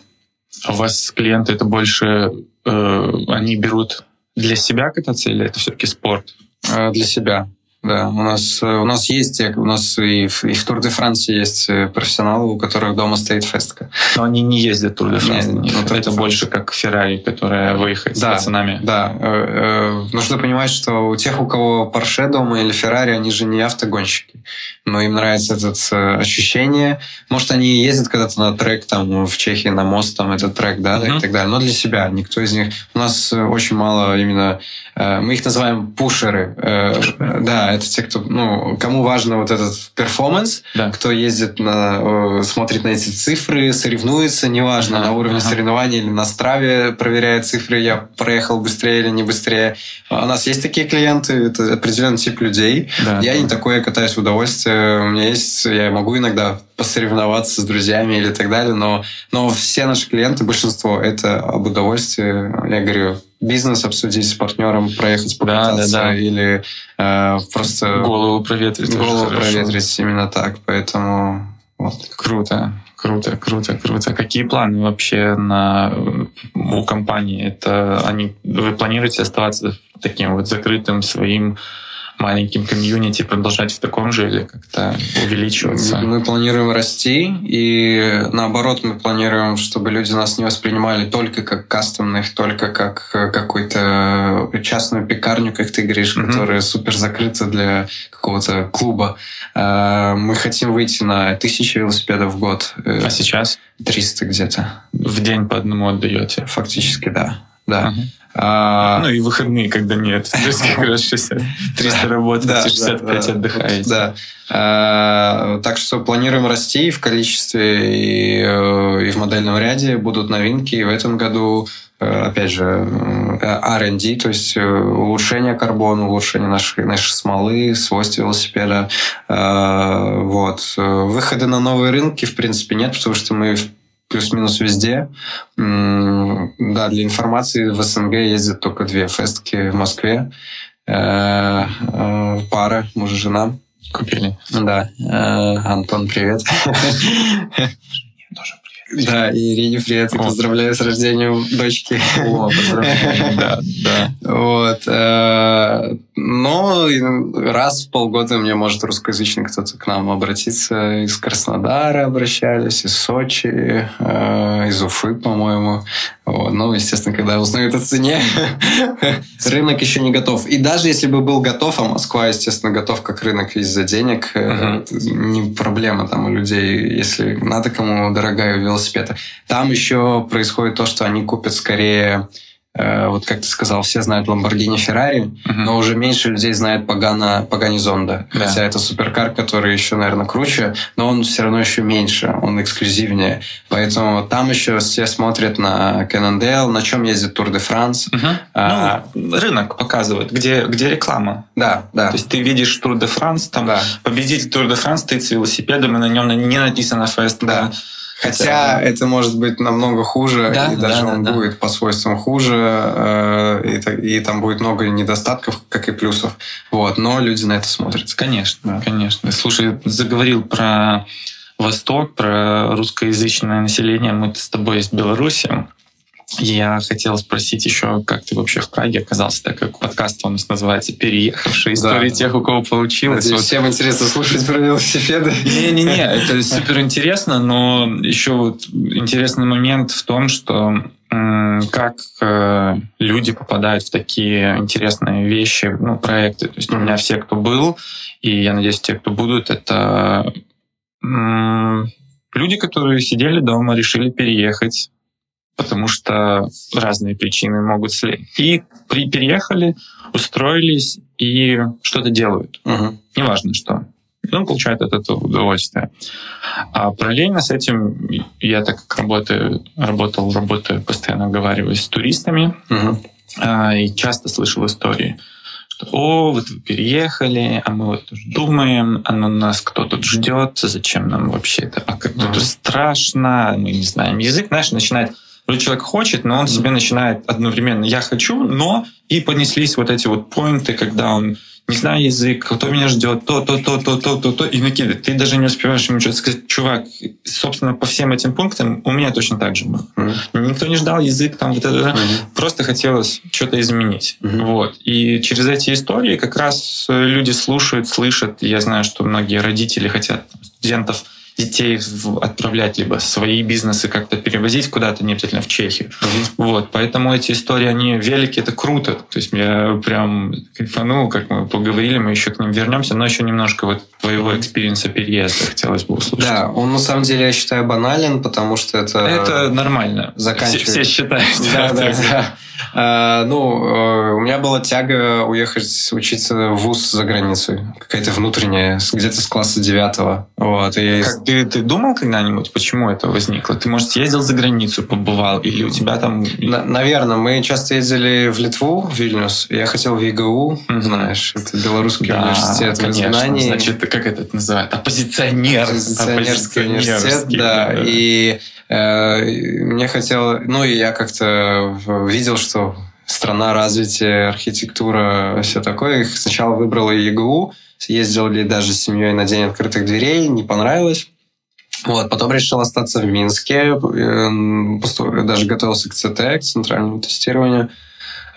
А у вас клиенты это больше, э, они берут для себя кататься или это все-таки спорт? Э, для себя. Да, у нас, у нас есть, у нас и в, и в Тур де Франции есть э, профессионалы, у которых дома стоит фестка. Но они не ездят Тур де Франс. Нет, это это больше как Феррари, которая выехать да, с пацанами. Да, э, э, нужно понимать, что у тех, у кого Порше дома или Феррари, они же не автогонщики. Но им нравится это ощущение. Может, они ездят когда-то на трек там в Чехии, на мост, там этот трек, да, uh-huh. и так далее. Но для себя. Никто из них... У нас очень мало именно... Мы их называем пушеры. Да, это те, кто, ну, кому важно вот этот перформанс, да. кто ездит на, смотрит на эти цифры, соревнуется, неважно, ага, на уровне ага. соревнований или на страве проверяет цифры, я проехал быстрее или не быстрее. У нас есть такие клиенты, это определенный тип людей. Да, я да. не такой, я катаюсь в удовольствие. У меня есть, я могу иногда посоревноваться с друзьями или так далее, но, но все наши клиенты, большинство, это об удовольствии. Я говорю, бизнес обсудить с партнером, проехать покататься да, да, да. или э, просто... Голову проветрить. Голову проветрить, именно так. Поэтому вот. Круто. Круто, круто, круто. Какие планы вообще на, у компании? Это они, вы планируете оставаться таким вот закрытым своим маленьким комьюнити продолжать в таком же или как-то увеличиваться? Мы планируем расти, и наоборот, мы планируем, чтобы люди нас не воспринимали только как кастомных, только как какую-то частную пекарню, как ты говоришь, mm-hmm. которая супер закрыта для какого-то клуба. А, мы хотим выйти на тысячи велосипедов в год. А сейчас? 300 где-то. В день по одному отдаете? Фактически, да. Да. Uh-huh. А... Ну и выходные, когда нет. То есть как раз 60, 300 работаете, 65 отдыхаете. Да. А, так что планируем расти в количестве и, э, и в модельном ряде. Будут новинки. И в этом году э, опять же, э, R&D, то есть улучшение карбона, улучшение нашей, нашей смолы, свойств велосипеда. Вот. Выходы на новые рынки, в принципе, нет, потому что мы плюс-минус везде. Да, для информации в СНГ ездят только две фестки в Москве. Э, э, пара, муж и жена. Купили. Да. Э, Антон, привет. Да, и Ирине привет, и поздравляю с рождением дочки. О, поздравляю, да, да. Вот. Э, но раз в полгода мне может русскоязычный кто-то к нам обратиться. Из Краснодара обращались, из Сочи, э, из Уфы, по-моему. Вот. Ну, естественно, когда узнают о цене, рынок еще не готов. И даже если бы был готов, а Москва, естественно, готов как рынок из-за денег, uh-huh. не проблема там у людей, если надо кому дорогая велосипеда. Там еще происходит то, что они купят скорее Э, вот как ты сказал, все знают Lamborghini Ferrari, uh-huh. но уже меньше людей знает Пагана, Пагани Зонда. Да. Хотя это суперкар, который еще, наверное, круче, но он все равно еще меньше, он эксклюзивнее. Поэтому там еще все смотрят на Cannondale, на чем ездит Тур де Франс. А, ну, рынок показывает, где, где реклама. Да, да. То есть ты видишь Тур де Франс, там да. победитель Тур де Франс стоит с велосипедом, и на нем не написано Festka. Да. да Хотя да. это может быть намного хуже, да, и даже да, он да, будет да. по свойствам хуже, э, и, и там будет много недостатков, как и плюсов. Вот, но люди на это смотрят. Конечно, да. конечно. Слушай, заговорил про Восток, про русскоязычное население. Мы с тобой из Беларуси. Я хотел спросить еще, как ты вообще в Праге оказался, так как подкаст у нас называется «Переехавшие истории да. тех, у кого получилось». Надеюсь, вот. всем интересно слушать про велосипеды. Не-не-не, это супер интересно, но еще вот интересный момент в том, что как э, люди попадают в такие интересные вещи, ну, проекты. То есть у меня все, кто был, и я надеюсь, те, кто будут, это люди, которые сидели дома, решили переехать, потому что разные причины могут слить. И при, переехали, устроились и что-то делают. Угу. Неважно что. Он получает от этого удовольствие. А параллельно с этим я так как работаю, работал, работаю, постоянно разговариваю с туристами угу. и часто слышал истории, что «О, вот вы переехали, а мы вот думаем, а на нас кто тут ждет, зачем нам вообще это, а как тут страшно, мы не знаем язык». Знаешь, начинает Вроде человек хочет, но он себе начинает одновременно «я хочу», но и понеслись вот эти вот поинты, когда он не знаю язык, кто меня ждет, то, то, то, то, то, то, то, и накидывает. Ты даже не успеваешь ему что-то сказать. Чувак, собственно, по всем этим пунктам у меня точно так же было. Mm-hmm. Никто не ждал язык, там вот это, mm-hmm. просто хотелось что-то изменить. Mm-hmm. Вот. И через эти истории как раз люди слушают, слышат. И я знаю, что многие родители хотят студентов детей отправлять, либо свои бизнесы как-то перевозить куда-то, не обязательно в Чехию. Mm-hmm. Вот, поэтому эти истории, они велики, это круто. То есть я прям кайфанул, как мы поговорили, мы еще к ним вернемся, но еще немножко вот твоего experience а переезда хотелось бы услышать. Да, он на самом деле, я считаю, банален, потому что это... Это нормально. Заканчивает... Все, все считают. Да, да, да. А, ну, э, у меня была тяга уехать учиться в ВУЗ за границей. Какая-то внутренняя, где-то с класса девятого. Вот, и как ты, ты думал когда-нибудь, почему это возникло? Ты, может, съездил за границу, побывал, или у тебя там... На, наверное, мы часто ездили в Литву, в Вильнюс. Я хотел в ЕГУ, mm-hmm. знаешь, это белорусский да, университет конечно. знаний. Значит, как это называют? Оппозиционер. Оппозиционерский университет, да. да. И Э, мне хотелось... Ну, и я как-то видел, что страна развития, архитектура, все такое. Их сначала выбрала ЕГУ, съездили даже с семьей на День открытых дверей, не понравилось. Вот, потом решил остаться в Минске, э, даже готовился к ЦТ, к центральному тестированию.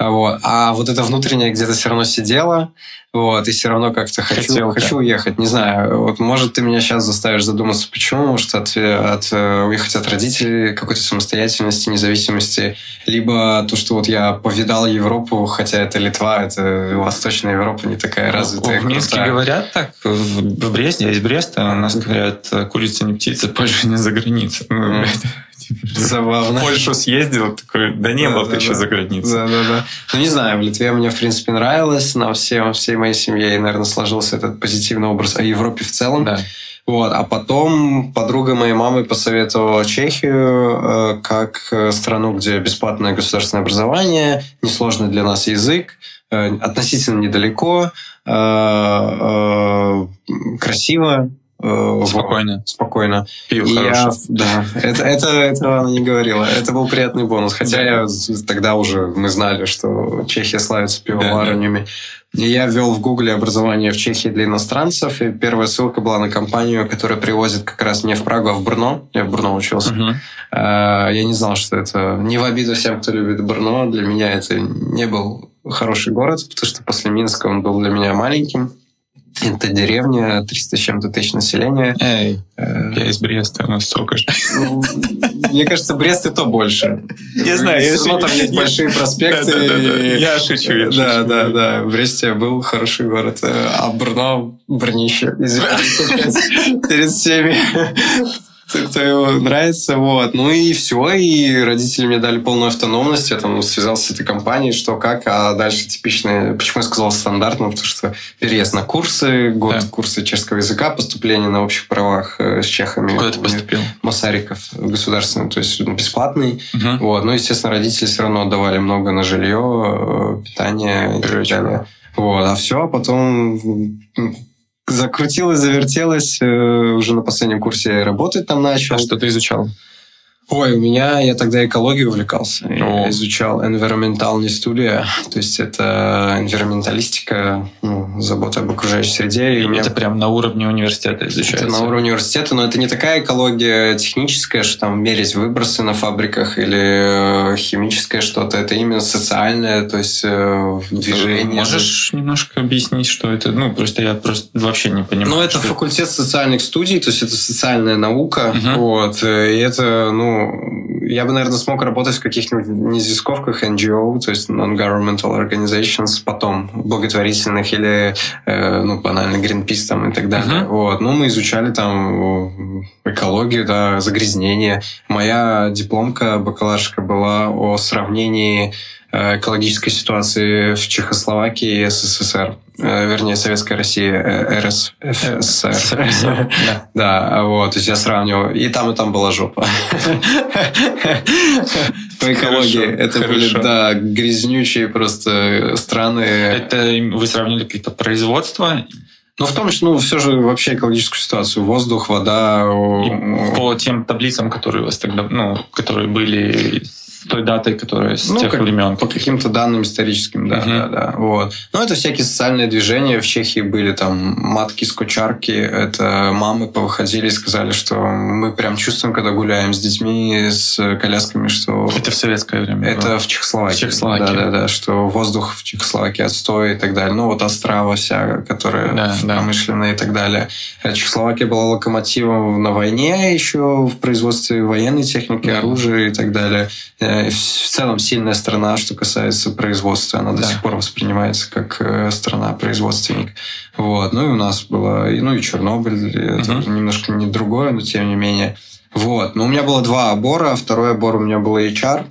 Вот. А вот это внутреннее где-то все равно сидело, вот, и все равно как-то хочу, хочу уехать. Не знаю, вот может ты меня сейчас заставишь задуматься, почему, может от, от э, уехать от родителей, какой-то самостоятельности, независимости, либо то, что вот я повидал Европу, хотя это Литва, это Восточная Европа не такая развитая. В Минске крутая. говорят так, в Бресте, я из Бреста, у нас говорят, курица не птица, Польша не за границей. Ну, Забавно. В Польшу съездил, такой, да не был ты еще за границей. Да, да, да. Ну, не знаю, в Литве мне, в принципе, нравилось, на всем, всей моей семье, и, наверное, сложился этот позитивный образ о Европе в целом. Да. Вот. А потом подруга моей мамы посоветовала Чехию э, как э, страну, где бесплатное государственное образование, несложный для нас язык, э, относительно недалеко, красиво, Э, спокойно. Спокойно. Пиво и я, да, это, это, этого она не говорила. Это был приятный бонус. Хотя я тогда уже мы знали, что Чехия славится пивоварнями. И я ввел в Гугле образование в Чехии для иностранцев, и первая ссылка была на компанию, которая привозит как раз не в Прагу, а в Брно. Я в Брно учился. Uh-huh. Я не знал, что это не в обиду всем, кто любит Брно. Для меня это не был хороший город, потому что после Минска он был для меня маленьким. Это деревня, 300 с чем-то тысяч населения. Эй, э, я из Бреста, у нас столько же. Ну, мне кажется, Брест и то больше. Я знаю. Все равно там есть большие проспекты. Я шучу. Да, да, да. В Бресте был хороший город. А Брно, Брнище. Извините перед всеми кто его нравится, вот. Ну и все, и родители мне дали полную автономность, я там связался с этой компанией, что как, а дальше типичное, почему я сказал стандартно, потому что переезд на курсы, год да. курсы чешского языка, поступление на общих правах э, с чехами. Куда ты поступил? Масариков государственный, то есть бесплатный. Угу. Вот. Ну, естественно, родители все равно отдавали много на жилье, э, питание и так далее. Вот. А все, а потом закрутилось, завертелось. Э, уже на последнем курсе работать там начал. А что ты изучал? Ой, у меня, я тогда экологией увлекался. Я изучал environmental студия, то есть это environmentалистика, ну, забота об окружающей среде. И, и это прям на уровне университета изучается? Это на уровне университета, но это не такая экология техническая, что там мерить выбросы на фабриках или э, химическое что-то. Это именно социальное, то есть э, движение. Можешь немножко объяснить, что это? Ну, просто я просто вообще не понимаю. Ну, это факультет социальных студий, то есть это социальная наука. Угу. Вот, и это, ну, я бы, наверное, смог работать в каких-нибудь незисковках NGO, то есть non-governmental organizations, потом благотворительных или, э, ну, банально Greenpeace там и так далее. Uh-huh. Вот. Ну, мы изучали там экологию, да, загрязнение. Моя дипломка бакалаврская была о сравнении Э, экологической ситуации в Чехословакии и СССР, вернее, Советская Россия, э, РСФСР. Да, вот, то есть я сравниваю, и там, и там была жопа. По экологии. Это были, да, грязнючие просто страны. Это вы сравнили какие-то производства ну, в том, что, ну, все же вообще экологическую ситуацию. Воздух, вода. И по тем таблицам, которые у вас тогда, ну, которые были той датой, которая с ну, тех как, времен. По каким-то данным историческим, да, uh-huh. да, да. Вот. Ну, это всякие социальные движения. В Чехии были там матки-скучарки. Это мамы повыходили и сказали, что мы прям чувствуем, когда гуляем с детьми, с колясками, что... Это в советское время Это было. в Чехословакии. В Чехословакии. Да, да, да, что воздух в Чехословакии отстой и так далее. Ну, вот Острава вся, которая да, промышленная да. и так далее. Чехословакия была локомотивом на войне еще в производстве военной техники, да. оружия и так далее Э, в целом сильная страна, что касается производства. Она да. до сих пор воспринимается как э, страна-производственник. Вот. Ну и у нас было, ну и Чернобыль, это угу. немножко не другое, но тем не менее. Вот. Но у меня было два обора. Второй обор у меня был HR.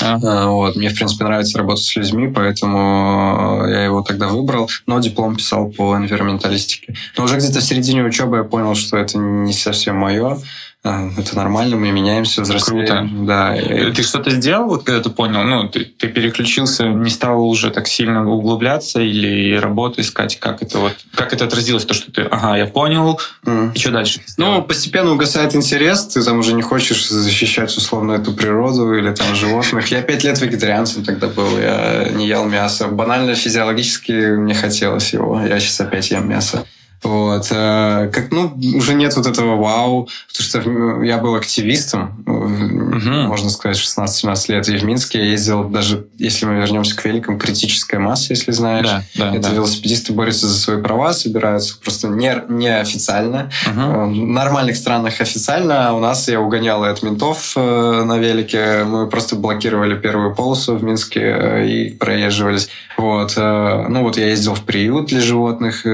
А. а. Вот. Мне, в принципе, нравится работать с людьми, поэтому я его тогда выбрал, но диплом писал по энвиронменталистике. Но уже где-то в середине учебы я понял, что это не совсем мое. А, это нормально, мы меняемся, взрослеем. Круто. Да. Ты что-то сделал, вот когда ты понял, ну, ты, ты переключился, не стал уже так сильно углубляться или работу искать, как это вот, как это отразилось, то, что ты, ага, я понял, mm. и что дальше? Ну, постепенно угасает интерес, ты там уже не хочешь защищать условно эту природу или там животных. Я пять лет вегетарианцем тогда был, я не ел мясо. Банально физиологически мне хотелось его, я сейчас опять ем мясо. Вот. Э, как, ну, уже нет вот этого вау, потому что я был активистом, угу. можно сказать, 16-17 лет, и в Минске я ездил, даже если мы вернемся к великам, критическая масса, если знаешь. Да, да, Это да. велосипедисты борются за свои права, собираются просто не, неофициально. Угу. В нормальных странах официально, а у нас я угонял от ментов э, на велике, мы просто блокировали первую полосу в Минске и проезживались. Вот. Ну вот я ездил в приют для животных,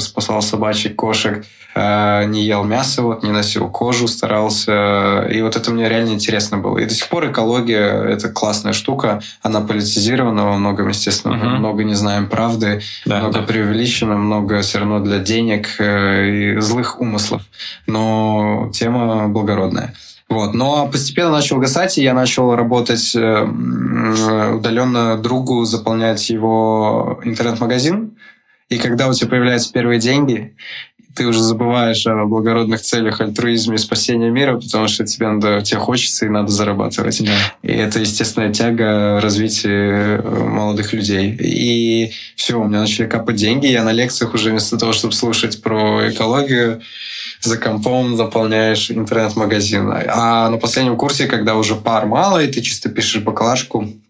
спасал спасал собачек, кошек, э, не ел мясо, вот, не носил кожу, старался. И вот это мне реально интересно было. И до сих пор экология — это классная штука. Она политизирована во многом, естественно. Угу. Мы много не знаем правды, да, много да. преувеличено, много все равно для денег э, и злых умыслов. Но тема благородная. Вот. Но постепенно начал гасать, и я начал работать э, удаленно другу, заполнять его интернет-магазин. И когда у тебя появляются первые деньги, ты уже забываешь о благородных целях, альтруизме, спасения мира, потому что тебе надо, тебе хочется и надо зарабатывать. Да. И это естественная тяга развития э, молодых людей. И все, у меня начали капать деньги. Я на лекциях уже вместо того, чтобы слушать про экологию, за компом заполняешь интернет-магазин. А на последнем курсе, когда уже пар мало, и ты чисто пишешь баклажку, и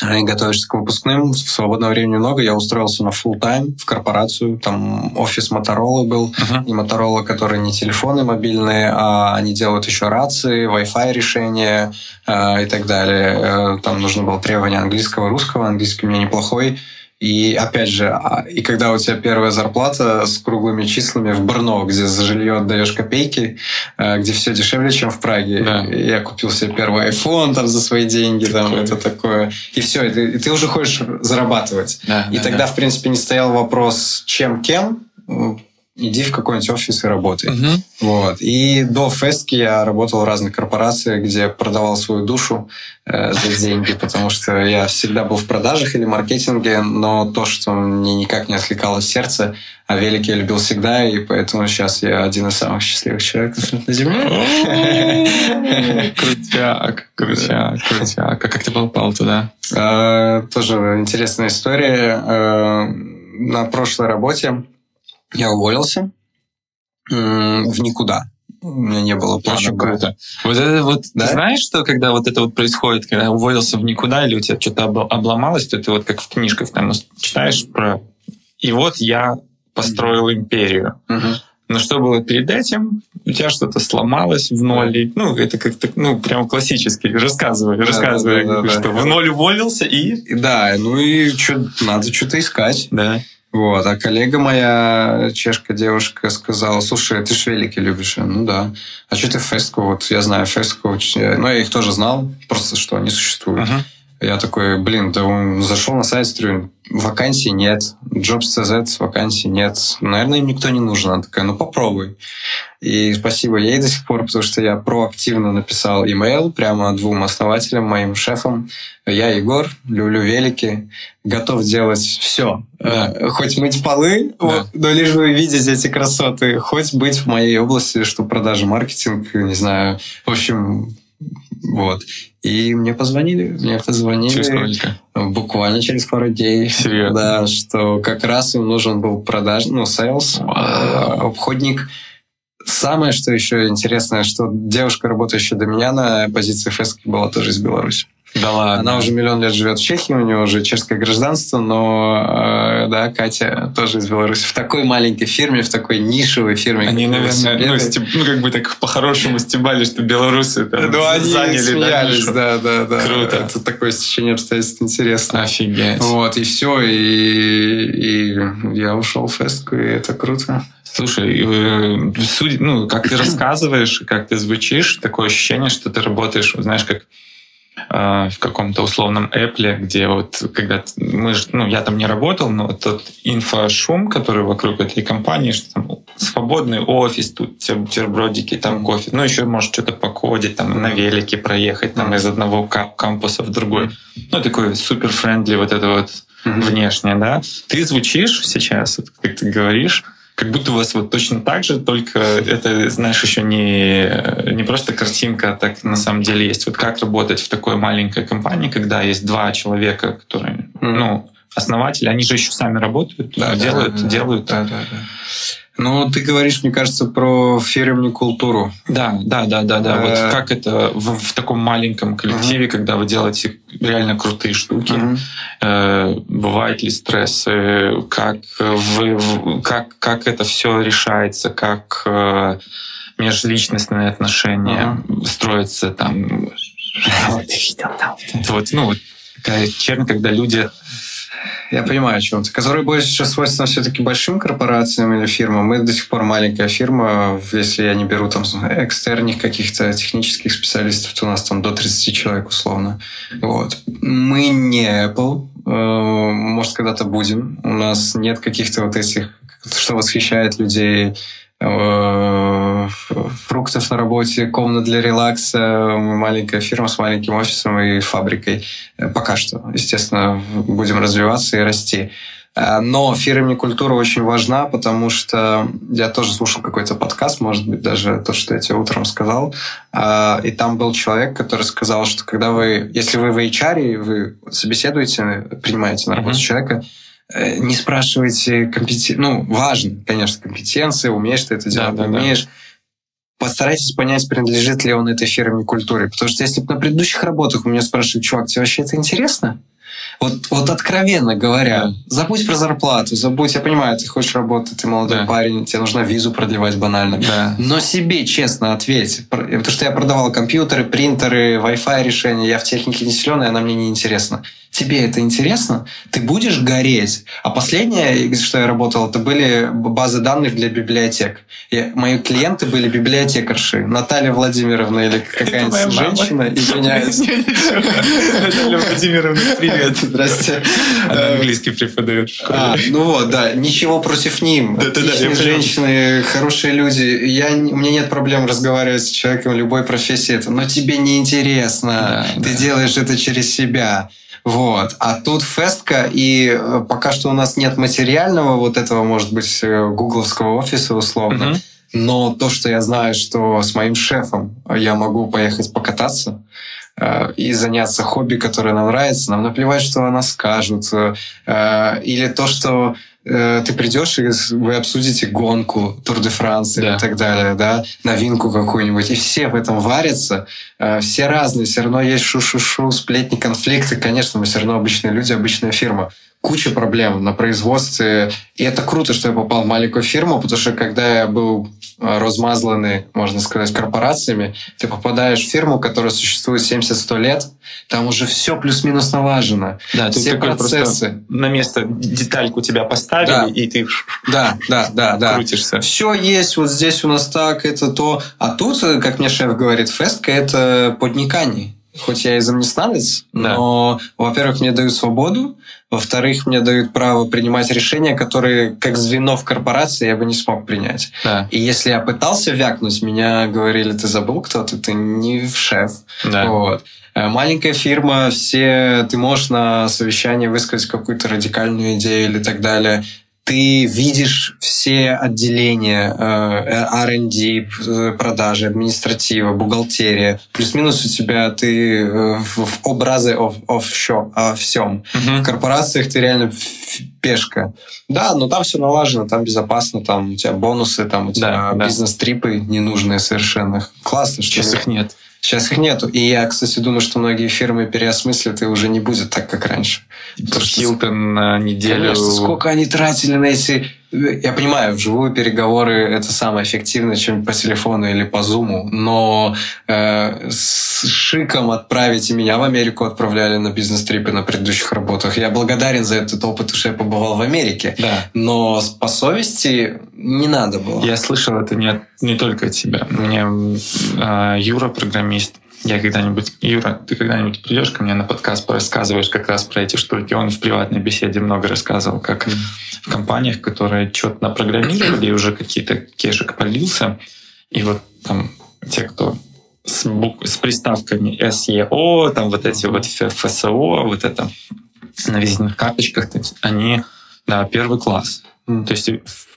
готовишься к выпускным, свободного времени много, я устроился на full тайм в корпорацию, там офис Моторола был, uh-huh. и Моторола, которые не телефоны мобильные, а они делают еще рации, Wi-Fi решения э, и так далее. Э, там нужно было требование английского, русского, английский у меня неплохой, и опять же, а, и когда у тебя первая зарплата с круглыми числами в Брно, где за жилье отдаешь копейки, э, где все дешевле, чем в Праге. Да. Я купил себе первый iPhone там за свои деньги, там это такое. И все, и ты, и ты уже хочешь зарабатывать. Да, и да, тогда, да. в принципе, не стоял вопрос, чем, кем, иди в какой-нибудь офис и работай. Угу. Вот. И до Фестки я работал в разных корпорациях, где продавал свою душу э, за деньги, потому что я всегда был в продажах или маркетинге, но то, что мне никак не откликалось сердце, а велик я любил всегда, и поэтому сейчас я один из самых счастливых человеков на Земле. Крутяк, крутяк, крутяк. А как ты попал туда? Э, тоже интересная история. Э, на прошлой работе я уволился в никуда. У меня не было плана. Очень круто. Вот это вот, да? ты знаешь, что когда вот это вот происходит, когда уволился в никуда или у тебя что-то обломалось, то ты вот как в книжках там читаешь про... И вот я построил империю. Угу. Но что было перед этим? У тебя что-то сломалось в ноль. Ну, это как-то, ну, прям классически. Рассказывай, да, рассказывай, да, да, что да. в ноль уволился и... Да, ну и что, надо что-то искать. Да. Вот. А коллега моя, чешка девушка, сказала, слушай, ты швелики любишь? ну да. А что ты фестку? Вот я знаю фестку. Ну, я их тоже знал, просто что они существуют. Uh-huh. Я такой, блин, да он зашел на сайт, смотрю, вакансий нет, Jobs.cz вакансий нет. Наверное, им никто не нужен. Она такая, ну попробуй. И спасибо ей до сих пор, потому что я проактивно написал имейл прямо двум основателям, моим шефам. Я Егор, люблю велики, готов делать все. Да. Э, хоть мыть полы, да. но лишь бы видеть эти красоты. Хоть быть в моей области, что продажи, маркетинг, не знаю. В общем, вот. И мне позвонили, мне позвонили. Через сколько? Буквально через пару дней. Серьезно? Да, что как раз им нужен был продаж, ну, sales, э, обходник. Самое, что еще интересное, что девушка, работающая до меня на позиции фески, была тоже из Беларуси. Да ладно. Она уже миллион лет живет в Чехии, у нее уже чешское гражданство, но э, да, Катя тоже из Беларуси. В такой маленькой фирме, в такой нишевой фирме. Они, наверное, ну, стеб... ну, как бы так по-хорошему стебали, что белорусы там ну, они заняли смеялись, да, да, да. Круто. Это такое стечение обстоятельств интересно. Офигеть. Вот, и все, и, и я ушел в фестку, и это круто. Слушай, э, судя, ну, как ты рассказываешь, как ты звучишь, такое ощущение, что ты работаешь, знаешь, как в каком-то условном Apple, где вот когда мы, ну, я там не работал, но тот инфошум, который вокруг этой компании, что там свободный офис, тут бутербродики, там кофе, ну, еще может что-то покодить, там на велике проехать, там из одного кампуса в другой. Ну, такой super friendly вот это вот внешнее, да. Ты звучишь сейчас, как ты говоришь, как будто у вас вот точно так же, только это, знаешь, еще не, не просто картинка, а так на самом деле есть. Вот как работать в такой маленькой компании, когда есть два человека, которые, ну, основатели, они же еще сами работают, да, делают, да, да, делают. Да, да, да. Ну, ты говоришь, мне кажется, про фирменную культуру. Да, да, да, да, да. Вот э, как это в, в таком маленьком коллективе, uh-huh. когда вы делаете реально крутые штуки, uh-huh. бывают ли стрессы, как вы, как как это все решается, как э, межличностные отношения uh-huh. строятся там. Вот, видел там. Вот, ну, такая чернь, когда люди я понимаю, о чем ты. Которые больше свойственны все-таки большим корпорациям или фирмам. Мы до сих пор маленькая фирма. Если я не беру там экстерних каких-то технических специалистов, то у нас там до 30 человек условно. Вот. Мы не Apple. Э, может, когда-то будем. У нас нет каких-то вот этих, что восхищает людей фруктов на работе, комнат для релакса, маленькая фирма с маленьким офисом и фабрикой. Пока что, естественно, будем развиваться и расти. Э, но фирменная культура очень важна, потому что я тоже слушал какой-то подкаст, может быть, даже то, что я тебе утром сказал, и там был человек, который сказал, что когда вы, если вы в HR, вы собеседуете, принимаете на работу mm-hmm. человека, не спрашивайте компетенции. Ну, важно, конечно, компетенции, умеешь ты это делать, да, да, умеешь. Да. Постарайтесь понять, принадлежит ли он этой фирме культуре. Потому что если бы на предыдущих работах у меня спрашивают, чувак, тебе вообще это интересно? Вот, вот откровенно говоря, да. забудь про зарплату, забудь, я понимаю, ты хочешь работать, ты молодой да. парень, тебе нужно визу продлевать банально. Да. Но себе честно ответь. Потому что я продавал компьютеры, принтеры, Wi-Fi решения, я в технике не силен, и она мне не интересна тебе это интересно, ты будешь гореть. А последнее, что я работал, это были базы данных для библиотек. И мои клиенты были библиотекарши. Наталья Владимировна или какая-нибудь женщина, извиняюсь. Наталья Владимировна, привет. Здрасте. Она английский преподает а, Ну вот, да. Ничего против ним. Отличные женщины, хорошие люди. Я, у меня нет проблем разговаривать с человеком любой профессии. Но тебе не интересно. Ты делаешь это через себя. Вот. А тут фестка, и э, пока что у нас нет материального вот этого, может быть, э, гугловского офиса условно. Uh-huh. Но то, что я знаю, что с моим шефом я могу поехать покататься, э, и заняться хобби, которое нам нравится, нам наплевать, что о нас скажут. Или то, что Э, ты придешь и вы обсудите гонку Тур де Франции да. и так далее, да, новинку какую-нибудь, и все в этом варятся, э, все разные, все равно есть шу-шу-шу, сплетни, конфликты, конечно, мы все равно обычные люди, обычная фирма куча проблем на производстве. И это круто, что я попал в маленькую фирму, потому что когда я был э, размазанный, можно сказать, корпорациями, ты попадаешь в фирму, которая существует 70-100 лет, там уже все плюс-минус налажено. Да, все процессы. На место детальку тебя поставили, да. и ты да, да, да, да. крутишься. Все есть, вот здесь у нас так, это то. А тут, э, как мне шеф говорит, фестка – это подникание хоть я и замнестанец, да. но, во-первых, мне дают свободу, во-вторых, мне дают право принимать решения, которые как звено в корпорации я бы не смог принять. Да. И если я пытался вякнуть, меня говорили, ты забыл кто-то, ты не в шеф. Да. Вот. Э, маленькая фирма, все, ты можешь на совещании высказать какую-то радикальную идею или так далее ты видишь все отделения э, R&D, продажи, административа, бухгалтерия. Плюс-минус у тебя ты э, в, образы о, о, все, о всем. Uh-huh. В корпорациях ты реально пешка. Да, но там все налажено, там безопасно, там у тебя бонусы, там у тебя да, бизнес-трипы ненужные совершенно. Классно, что Сейчас их нет. Сейчас их нету. И я, кстати, думаю, что многие фирмы переосмыслят, и уже не будет так, как раньше. Хилтон на неделю... Конечно, сколько они тратили на эти я понимаю, вживую переговоры это самое эффективное, чем по телефону или по зуму, но э, с шиком отправить и меня в Америку отправляли на бизнес-трипы на предыдущих работах. Я благодарен за этот опыт, что я побывал в Америке. Да. Но по совести не надо было. Я слышал это не, не только от тебя. Мне э, Юра, программист, я когда-нибудь, Юра, ты когда-нибудь придешь ко мне на подкаст, рассказываешь как раз про эти штуки. Он в приватной беседе много рассказывал, как в компаниях, которые что-то напрограммировали, и уже какие-то кешек полился, и вот там те, кто с, бук... с приставками SEO, там вот эти вот FSO, вот это на визитных карточках, они, да, первый класс. Mm. То есть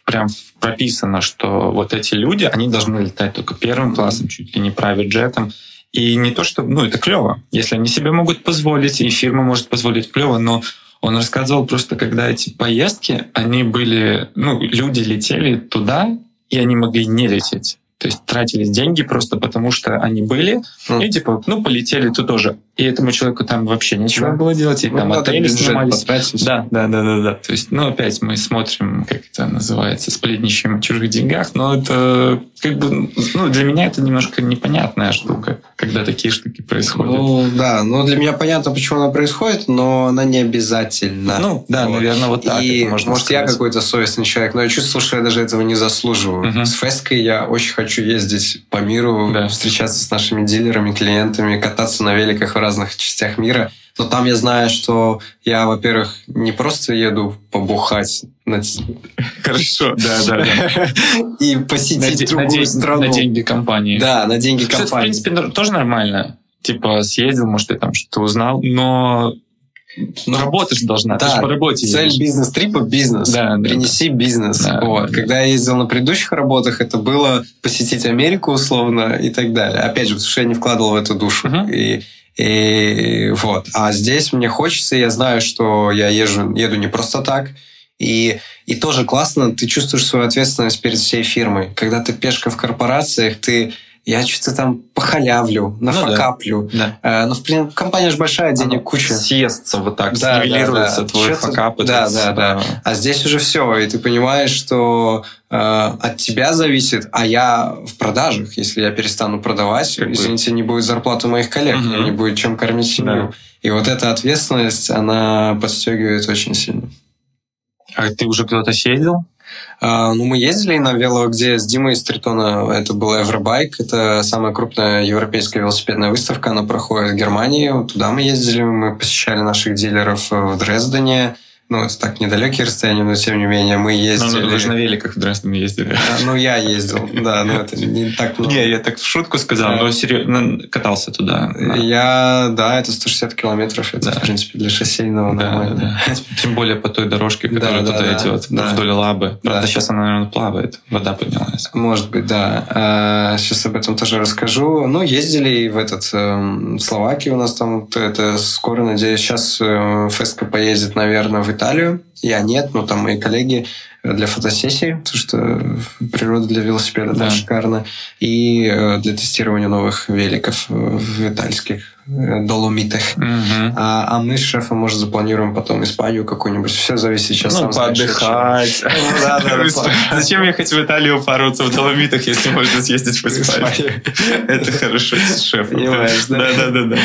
прям прописано, что вот эти люди, они должны летать только первым классом, чуть ли не private джетом, и не то, что, ну, это клево. Если они себе могут позволить, и фирма может позволить, клево, но Он рассказывал просто, когда эти поездки, они были, ну, люди летели туда, и они могли не лететь. То есть тратились деньги просто потому, что они были, mm. и типа, ну, полетели тут тоже. И этому человеку там вообще нечего yeah. было делать, и ну, там да, отели снимались. Да, да, да, да, да. То есть, ну, опять мы смотрим, как это называется, сплетничаем о чужих деньгах, но это как бы, ну, для меня это немножко непонятная штука, когда такие штуки происходят. Ну, да, ну, для меня понятно, почему она происходит, но она не обязательно. Ну, да, вот. наверное, вот так и, можно Может, сказать. я какой-то совестный человек, но я чувствую, что я даже этого не заслуживаю. Uh-huh. С фесткой я очень хочу ездить по миру, да. встречаться с нашими дилерами, клиентами, кататься на великах в разных частях мира. Но там я знаю, что я, во-первых, не просто еду побухать. На... Хорошо, да, да, да. И посетить другую страну. На деньги компании. Да, на деньги компании. Что, в принципе, тоже нормально. Типа съездил, может, ты там что-то узнал, но ну, работа же должна, да, ты же по работе Цель едешь. бизнес-трипа – бизнес. Да, Принеси да, бизнес. Да, вот. да. Когда я ездил на предыдущих работах, это было посетить Америку условно и так далее. Опять же, потому что я не вкладывал в эту душу. Uh-huh. И, и вот. А здесь мне хочется, я знаю, что я езжу, еду не просто так. И, и тоже классно, ты чувствуешь свою ответственность перед всей фирмой. Когда ты пешка в корпорациях, ты я что-то там похалявлю, нафакаплю. Ну, да. Да. Э, ну, в принципе, компания же большая, денег Оно куча. Съестся вот так, да, снивелируется да, да. твой факап. Да, да, да. А здесь уже все, и ты понимаешь, что э, от тебя зависит, а я в продажах, если я перестану продавать, как извините, бы. не будет зарплаты моих коллег, угу. не будет чем кормить семью. Да. И вот эта ответственность, она подстегивает очень сильно. А ты уже кто-то съездил? А, ну, мы ездили на вело, где с Димой из Тритона. Это был Евробайк. Это самая крупная европейская велосипедная выставка. Она проходит в Германии. Туда мы ездили. Мы посещали наших дилеров в Дрездене. Ну, это так, недалекие расстояния, но тем не менее мы ездили... Ну, вы же на великах в Дрезден ездили. А, ну, я ездил, да, но это не так много. Не, я так в шутку сказал, но серьезно катался туда. Я, да, это 160 километров, это, в принципе, для шоссейного нормально. Тем более по той дорожке, которая туда идет, вдоль Лабы. Правда, сейчас она, наверное, плавает, вода поднялась. Может быть, да. Сейчас а, об этом тоже расскажу. Ну, ездили в этот эм, Словакию у нас там, это скоро, надеюсь, сейчас э, Феска поездит, наверное, в Италию Италию. Я нет, но там мои коллеги для фотосессии, потому что природа для велосипеда да. шикарна, и э, для тестирования новых великов в итальских э, доломитах. Угу. А, а мы с шефом, может, запланируем потом Испанию какую-нибудь. Все зависит сейчас. Ну, поотдыхать. Зачем ехать в Италию париться в доломитах, если можно съездить в Испанию? Это хорошо с шефом. Да-да-да.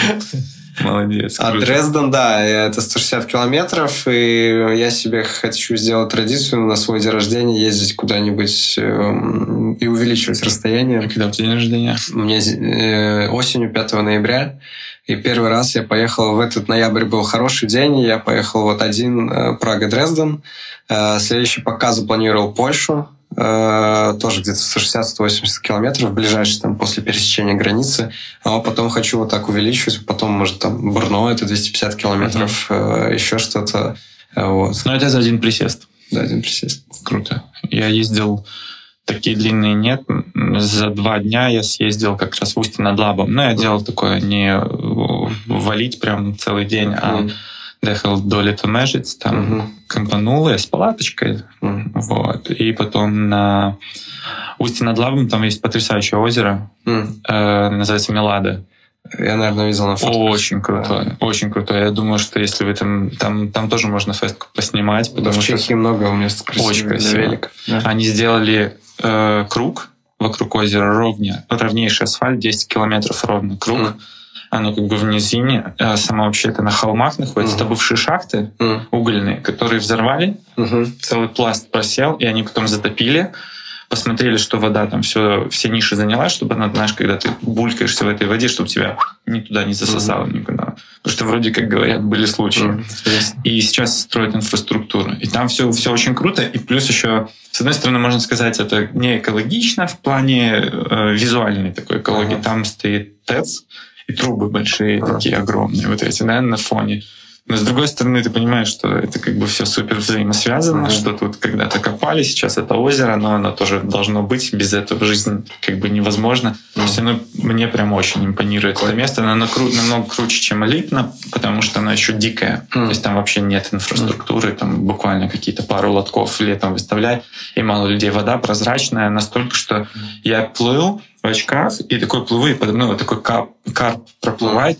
Молодец. А Дрезден, да, это 160 километров, и я себе хочу сделать традицию на свой день рождения ездить куда-нибудь эм, и увеличивать расстояние. А когда у тебя день рождения? Мне э, осенью 5 ноября. И первый раз я поехал в этот ноябрь был хороший день. Я поехал вот один э, Прага-Дрезден. Э, следующий пока запланировал Польшу. Э, тоже где-то 160-180 километров, ближайший там после пересечения границы. А потом хочу вот так увеличивать, потом, может, там Брно, это 250 километров, uh-huh. еще что-то. Э, вот. Но это за один присест. Да, один присест. Круто. Я ездил такие длинные нет. За два дня я съездил как раз в Устье над Лабом. Но я делал такое не валить прям целый день, а mm доехал до Летомежец, там угу. компанул я с палаточкой, угу. вот, и потом на Устье над Лавом там есть потрясающее озеро, угу. э, называется Мелада. Я, наверное, видел на фото. Очень крутое, да. очень крутое. Я думаю, что если вы там, там, там тоже можно фестку поснимать. Потому да, в Чехии что много мест красивых Очень красиво. Да. Они сделали э, круг вокруг озера ровня, ровнейший асфальт, 10 километров ровно круг. Mm оно как бы в низине, а сама вообще это на холмах находится. Mm. Это бывшие шахты mm. угольные, которые взорвали, mm-hmm. целый пласт просел, и они потом затопили посмотрели, что вода там все, все ниши заняла, чтобы она, знаешь, когда ты булькаешься в этой воде, чтобы тебя ни туда не засосало mm-hmm. никуда. Потому что вроде как говорят, были случаи. Mm-hmm. И сейчас строят инфраструктуру. И там все, все очень круто. И плюс еще, с одной стороны, можно сказать, это не экологично в плане э, визуальной такой экологии. Mm-hmm. Там стоит ТЭЦ, и трубы большие, такие огромные, вот эти, да, на фоне. Но с другой стороны, ты понимаешь, что это как бы все супер взаимосвязано, mm-hmm. что тут когда-то копали, сейчас это озеро, но оно тоже должно быть, без этого жизнь как бы невозможно. Mm-hmm. Есть оно мне прям очень импонирует Какое? это место, оно намного круче, чем элитно, потому что оно еще дикое. Mm-hmm. То есть там вообще нет инфраструктуры, mm-hmm. там буквально какие-то пару лотков летом выставляй, и мало людей. Вода прозрачная настолько, что mm-hmm. я плыл в очках, и такой плыву, и подо мной вот такой кап, карп проплывает,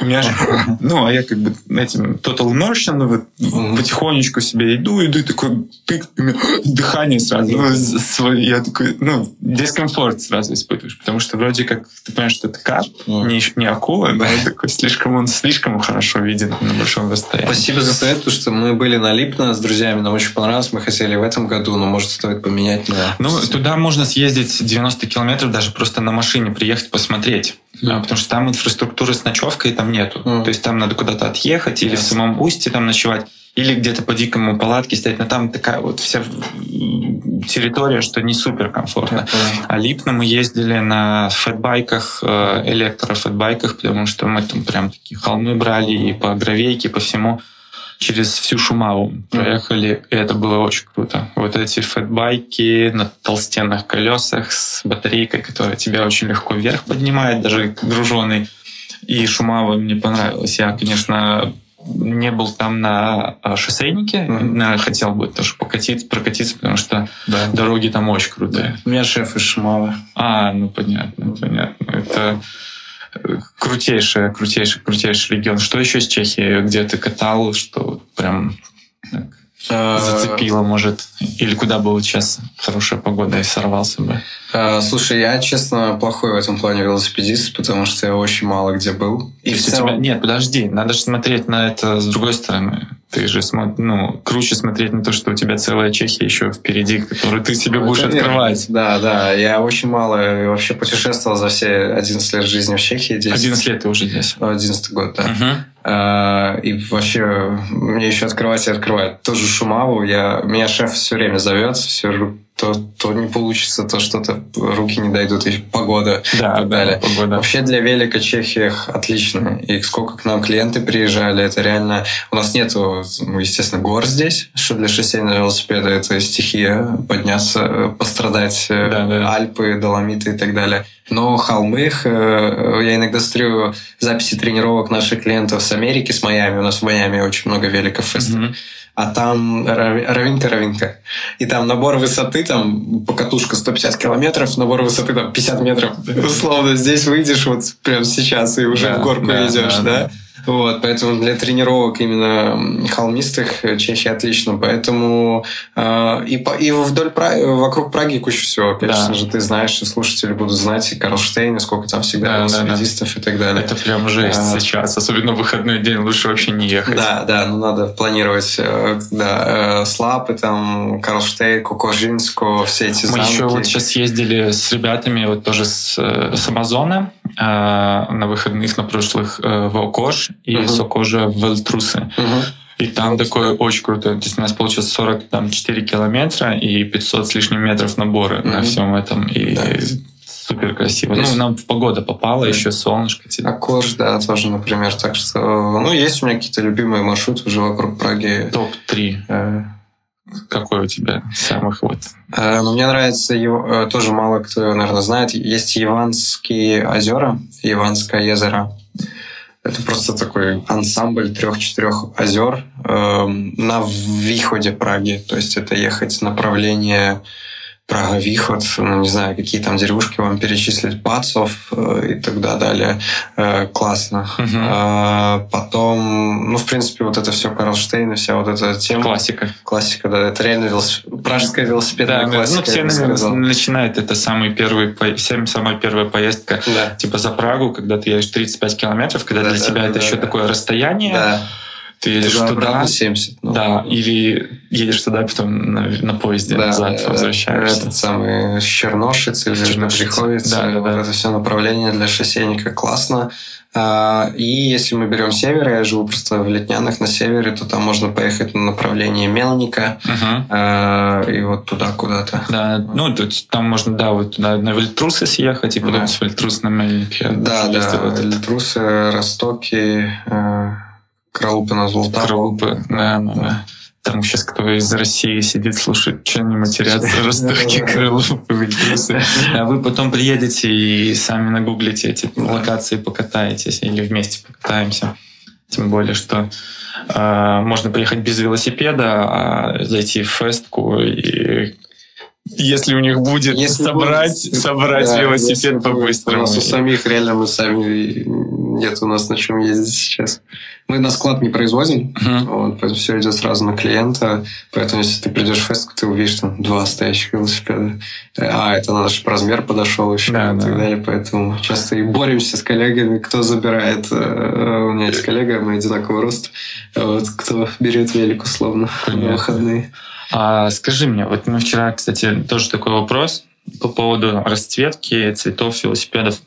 у меня же, ну, а я как бы этим total immersion, вот, mm-hmm. потихонечку себе иду, иду, и такой тык, дыхание сразу. Ну, я такой, ну, дискомфорт сразу испытываешь, потому что вроде как ты понимаешь, что это карп, mm-hmm. не, не акула, но он такой слишком, он слишком хорошо виден на большом расстоянии. Спасибо за совет, потому что мы были на Липно с друзьями, нам очень понравилось, мы хотели в этом году, но может стоит поменять на... Ну, туда можно съездить 90 километров, даже просто на машине приехать посмотреть. Mm. потому что там инфраструктуры с ночевкой там нету. Mm. То есть там надо куда-то отъехать или yes. в самом устье там ночевать, или где-то по дикому палатке стоять. Но там такая вот вся территория, что не супер комфортно. Mm. А Липно мы ездили на фэтбайках, э, электрофэтбайках, потому что мы там прям такие холмы брали и по гравейке, по всему через всю Шумаву проехали, и это было очень круто. Вот эти фэтбайки на толстенных колесах с батарейкой, которая тебя очень легко вверх поднимает, даже груженный. И Шумава мне понравилось. Я, конечно, не был там на а, шоссейнике, mm-hmm. хотел бы тоже покатиться, прокатиться, потому что да. дороги там очень крутые. У меня шеф из Шумавы. А, ну понятно, понятно. Это крутейший, крутейший, крутейший регион. Что еще из Чехии, где ты катал, что прям так, а, зацепило, может? Или куда было сейчас хорошая погода и сорвался бы? А, слушай, я, честно, плохой в этом плане велосипедист, потому что я очень мало где был. И в целом... тебя... Нет, подожди, надо же смотреть на это с другой стороны. Ты же ну, круче смотреть на то, что у тебя целая Чехия еще впереди, которую ты себе будешь это открывать. Да, да. Я очень мало вообще путешествовал за все 11 лет жизни в Чехии. 10. 11 лет ты уже здесь? 11 год, да. Угу. И вообще мне еще открывать и открывать. Тоже Шумаву. Я... Меня шеф все время зовет, все то, то не получится, то что-то руки не дойдут, и погода да, и так далее. Да, погода. Вообще для велика Чехия отлично. И сколько к нам клиенты приезжали, это реально... У нас нету, естественно, гор здесь, что для шоссейного велосипеда это стихия, подняться, пострадать, э, да, да. Альпы, Доломиты и так далее. Но холмы, э, я иногда смотрю записи тренировок наших клиентов с Америки, с Майами. У нас в Майами очень много великов. Mm-hmm а там равинка-равинка. И там набор высоты, там покатушка 150 километров, набор высоты там 50 метров. Условно, здесь выйдешь вот прямо сейчас и уже да, в горку да, идешь, да? да? Вот, поэтому для тренировок именно холмистых Чехия отлично. Поэтому э, и, по, и вдоль Праги, вокруг Праги куча всего. Конечно да. же, ты знаешь, и слушатели будут знать, и Карлштейн, сколько там всегда да, велосипедистов да, да. и так далее. Это прям жесть а, сейчас. Особенно в выходной день лучше вообще не ехать. Да, да, ну надо планировать. Э, да, э, Слапы, там, Карлштейн, Кукуржинску, все эти Мы замки. еще вот сейчас ездили с ребятами, вот тоже с, э, с Амазона э, на выходных на прошлых э, в Окош и uh-huh. Сокожа в Эльтрусы. Uh-huh. И там такое очень круто. То есть у нас получилось 44 километра и 500 с лишним метров наборы mm-hmm. на всем этом. И да. супер красиво. Есть... Ну, нам в погода попала, да. еще солнышко. А Корж, да, тоже, например. Так что, ну, есть у меня какие-то любимые маршруты уже вокруг Праги. Топ-3. Какой у тебя самых вот? Э, ну, мне нравится, его, э, тоже мало кто, наверное, знает, есть Иванские озера, Иванское озеро. Это просто такой ансамбль трех-четырех озер э, на выходе Праги. То есть это ехать направление Прага, Вихот, ну, не знаю, какие там деревушки вам перечислить, Пацов э, и тогда далее. Э, классно. Угу. А, потом, ну, в принципе, вот это все Карлштейн и вся вот эта тема. Классика. Классика, да, это реально велос... пражская велосипедная да, классика. Ну, все, наверное, начинают. Это самый первый, всем самая первая поездка, да. типа за Прагу, когда ты едешь 35 километров, когда да, для да, тебя да, это да, еще да. такое расстояние. Да ты едешь туда, туда 70. Ну, да, или едешь туда, потом на, на поезде да, назад да, возвращаешься. Этот самый Черношиц или Черношиц. Да, да, да. это все направление для шоссейника классно. А, и если мы берем север, я живу просто в Летнянах на севере, то там можно поехать на направление Мелника uh-huh. и вот туда куда-то. Да, ну тут там можно, да, вот туда на Вильтрусы съехать и потом да. с Вильтрус на Мельник. Да, да, Вильтрусы, Ростоки, Кролупы назвал. Кролупы, да, да, да. Там сейчас кто из России сидит, слушает, что не матерятся, ростовки, крылупы, А вы потом приедете и сами нагуглите эти локации, покатаетесь или вместе покатаемся. Тем более, что э, можно приехать без велосипеда, а зайти в фестку и если у них будет если собрать, будет, собрать да, велосипед по-быстрому. У нас у самих реально мы сами нет у нас на чем ездить сейчас. Мы на склад не производим, uh-huh. вот, поэтому все идет сразу на клиента. Поэтому если ты придешь в фест, ты увидишь там два стоящих велосипеда. А, это наш размер подошел еще да, и так да. далее. Поэтому часто и боремся с коллегами, кто забирает. Э, у меня есть коллега, мы одинакового роста. Вот, кто берет велик условно Понятно. на выходные. А скажи мне, вот мы вчера, кстати, тоже такой вопрос по поводу расцветки цветов велосипедов.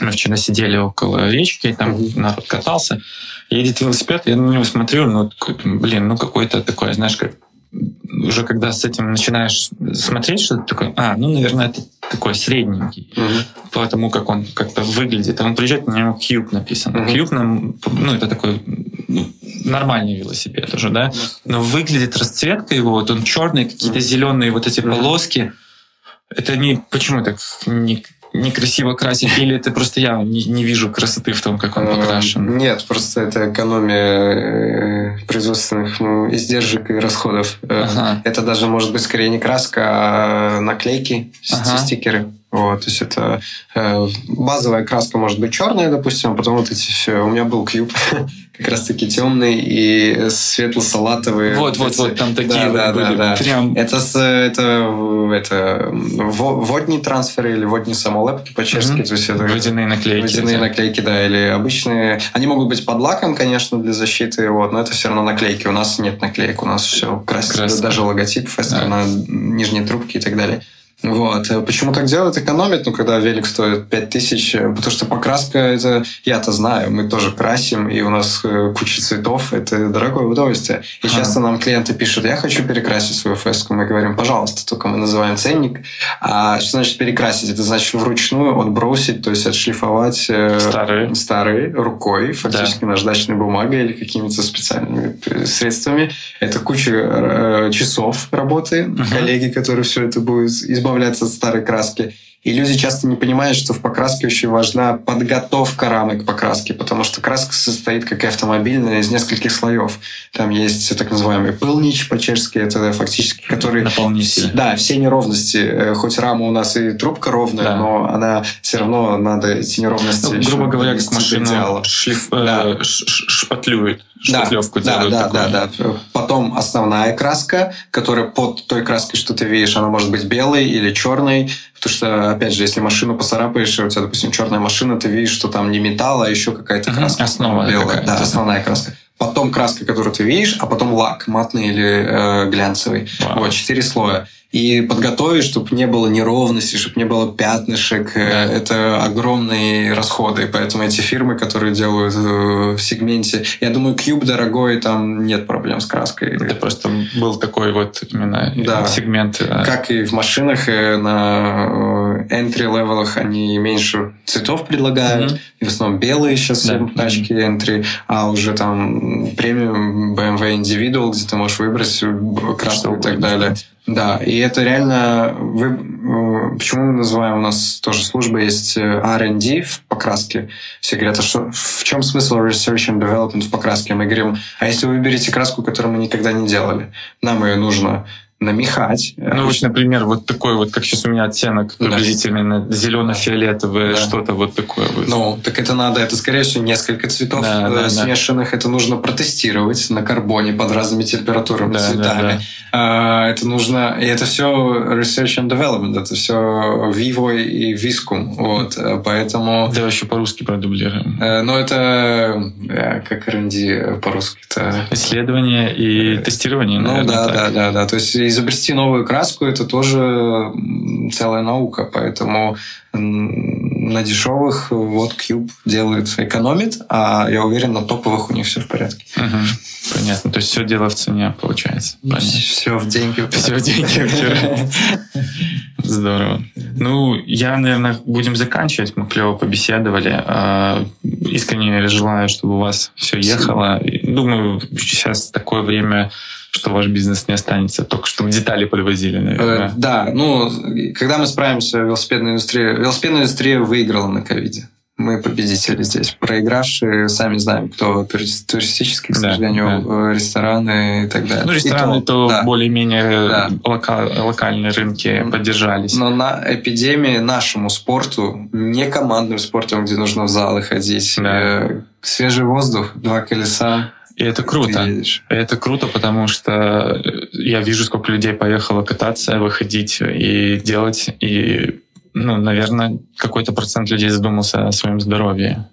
Мы вчера сидели около речки, там народ катался. Едет велосипед, я на него смотрю, ну, блин, ну какой-то такой, знаешь, как уже когда с этим начинаешь смотреть, что-то такое, а, ну, наверное, это такой средненький, угу. по тому, как он как-то выглядит. А он приезжает, на него Cube написано. Угу. Cube, нам, ну, это такой ну, нормальный велосипед уже, да, но выглядит расцветка его, вот он черный, какие-то зеленые вот эти полоски. Это не почему так не некрасиво красить, или это просто я не, не вижу красоты в том, как он эм, покрашен? Нет, просто это экономия э, производственных ну, издержек и расходов. Э, ага. Это даже может быть скорее не краска, а наклейки, ага. стикеры. Вот, то есть это э, базовая краска может быть черная, допустим, а потом вот эти все. У меня был кьюб, как раз таки темный и светло-салатовые. Вот, вот, вот, там такие да, да, были. Да, да. Прям... Это, с, это, это водные трансферы или водные самолепки по-чешски. Mm-hmm. То есть это водяные наклейки. Водяные наклейки, да, или обычные. Они могут быть под лаком, конечно, для защиты, вот, но это все равно наклейки. У нас нет наклеек, у нас все красится, даже логотип, фестер да. на нижней трубке и так далее. Вот. Э, почему так делают? Экономят, ну, когда велик стоит 5000, э, потому что покраска, это я-то знаю, мы тоже красим, и у нас э, куча цветов, это дорогое удовольствие. И ага. часто нам клиенты пишут, я хочу перекрасить свою феску. Мы говорим, пожалуйста, только мы называем ценник. А что значит перекрасить? Это значит вручную отбросить, то есть отшлифовать старые, старые рукой, фактически да. наждачной бумагой или какими-то специальными средствами. Это куча часов работы, угу. коллеги, которые все это будут избавляться избавляться от старой краски. И люди часто не понимают, что в покраске очень важна подготовка рамы к покраске, потому что краска состоит, как и автомобильная, из нескольких слоев. Там есть так называемый пылнич по-чешски, это фактически который... Наполнитель. Да, все неровности. Э, хоть рама у нас и трубка ровная, да. но она все равно надо эти неровности... Ну, грубо говоря, как машина шлиф, да. э, шпатлюет шпатлевку да, делают. Да, такую. да, да. Потом основная краска, которая под той краской, что ты видишь, она может быть белой или черной, потому что, опять же, если машину поцарапаешь, у тебя, допустим, черная машина, ты видишь, что там не металл, а еще какая-то краска. Основа белая. Да, основная краска. Потом краска, которую ты видишь, а потом лак матный или э, глянцевый. Вау. Вот, четыре слоя и подготовить, чтобы не было неровности, чтобы не было пятнышек. Да. Это огромные расходы. Поэтому эти фирмы, которые делают э, в сегменте... Я думаю, Cube дорогой, там нет проблем с краской. Это просто был такой вот именно да. сегмент. Да. Как и в машинах, э, на entry-левелах они меньше цветов предлагают. Mm-hmm. И в основном белые сейчас да. тачки entry, а уже там премиум BMW Individual, где ты можешь выбрать краску и так далее. Да, и это реально... Вы, э, почему мы называем, у нас тоже служба есть э, R&D в покраске. Все говорят, а что, в чем смысл research and development в покраске? Мы говорим, а если вы выберете краску, которую мы никогда не делали, нам ее нужно намехать. Ну, вот, например, вот такой вот, как сейчас у меня оттенок приблизительно да. зелено-фиолетовое, да. что-то вот такое. Вот. Ну, так это надо, это, скорее всего, несколько цветов да, да, смешанных. Да. Это нужно протестировать на карбоне под разными температурами, да, цветами. Да, да. Это нужно, и это все research and development, это все Vivo и Viscum. Вот, поэтому... Да, еще по-русски продублируем. Э, ну, это э, как R&D по-русски. Это... Исследование и тестирование, Ну, да, да, да, да. То есть изобрести новую краску это тоже целая наука, поэтому на дешевых вот Cube делает, экономит, а я уверен, на топовых у них все в порядке. Угу. Понятно. То есть все дело в цене, получается. Понятно. Все в деньги. Все в деньги. здорово. Ну, я, наверное, будем заканчивать. Мы клево побеседовали. А, искренне желаю, чтобы у вас все ехало. Думаю, сейчас такое время, что ваш бизнес не останется, только чтобы детали подвозили, наверное. Э, да, ну, когда мы справимся, велосипедная индустрия... Велосипедная индустрия выиграла на ковиде мы победители здесь. Проигравшие, сами знаем, кто туристические, к сожалению, да, да. рестораны и так далее. Ну, рестораны и то, то да. более-менее да. лока, локальные рынки поддержались. Но на эпидемии нашему спорту, не командным спортом, где нужно в залы ходить, да. э, свежий воздух, два колеса, и это круто. Это круто, потому что я вижу, сколько людей поехало кататься, выходить и делать. И ну, наверное, какой-то процент людей задумался о своем здоровье.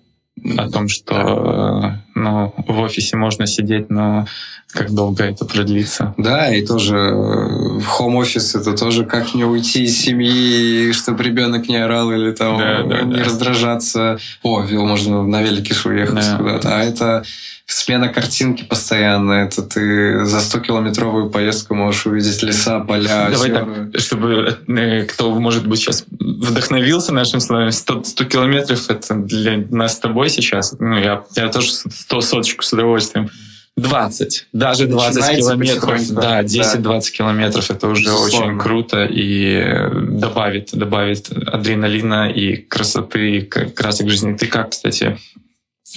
О том, что ну, в офисе можно сидеть, но как долго это продлится. Да, и тоже в э, хом-офис это тоже как не уйти из семьи, чтобы ребенок не орал или там да, да, не да. раздражаться. О, можно на велике уехать да. куда-то. А это смена картинки постоянно. Это ты за 100-километровую поездку можешь увидеть леса, поля, Давай так, чтобы э, кто, может быть, сейчас вдохновился нашим словами, 100, 100 километров это для нас с тобой сейчас. Ну, я, я тоже 100 соточку с удовольствием. 20, даже 20 Начинайте километров, да, 10-20 да. километров, это уже Безусловно. очень круто и добавит, добавит адреналина и красоты, и красок жизни. Ты как, кстати,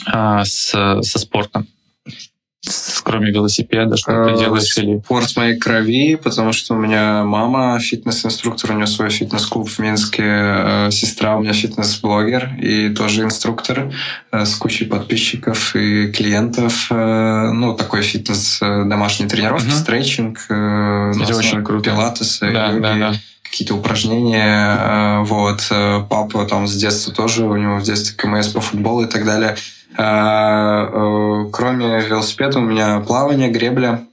а, с, со спортом? кроме велосипеда, что ты э, делаешь? Или... Спорт моей крови, потому что у меня мама фитнес-инструктор, у нее свой фитнес-клуб в Минске, э, сестра у меня фитнес-блогер и тоже инструктор э, с кучей подписчиков и клиентов. Ну, такой фитнес, домашние тренировки, угу. стретчинг, Это очень круто. пилатесы, да, йоги. Да, да какие-то упражнения. Вот. Папа там с детства тоже, у него в детстве КМС по футболу и так далее. А, э, кроме велосипеда у меня плавание, гребля.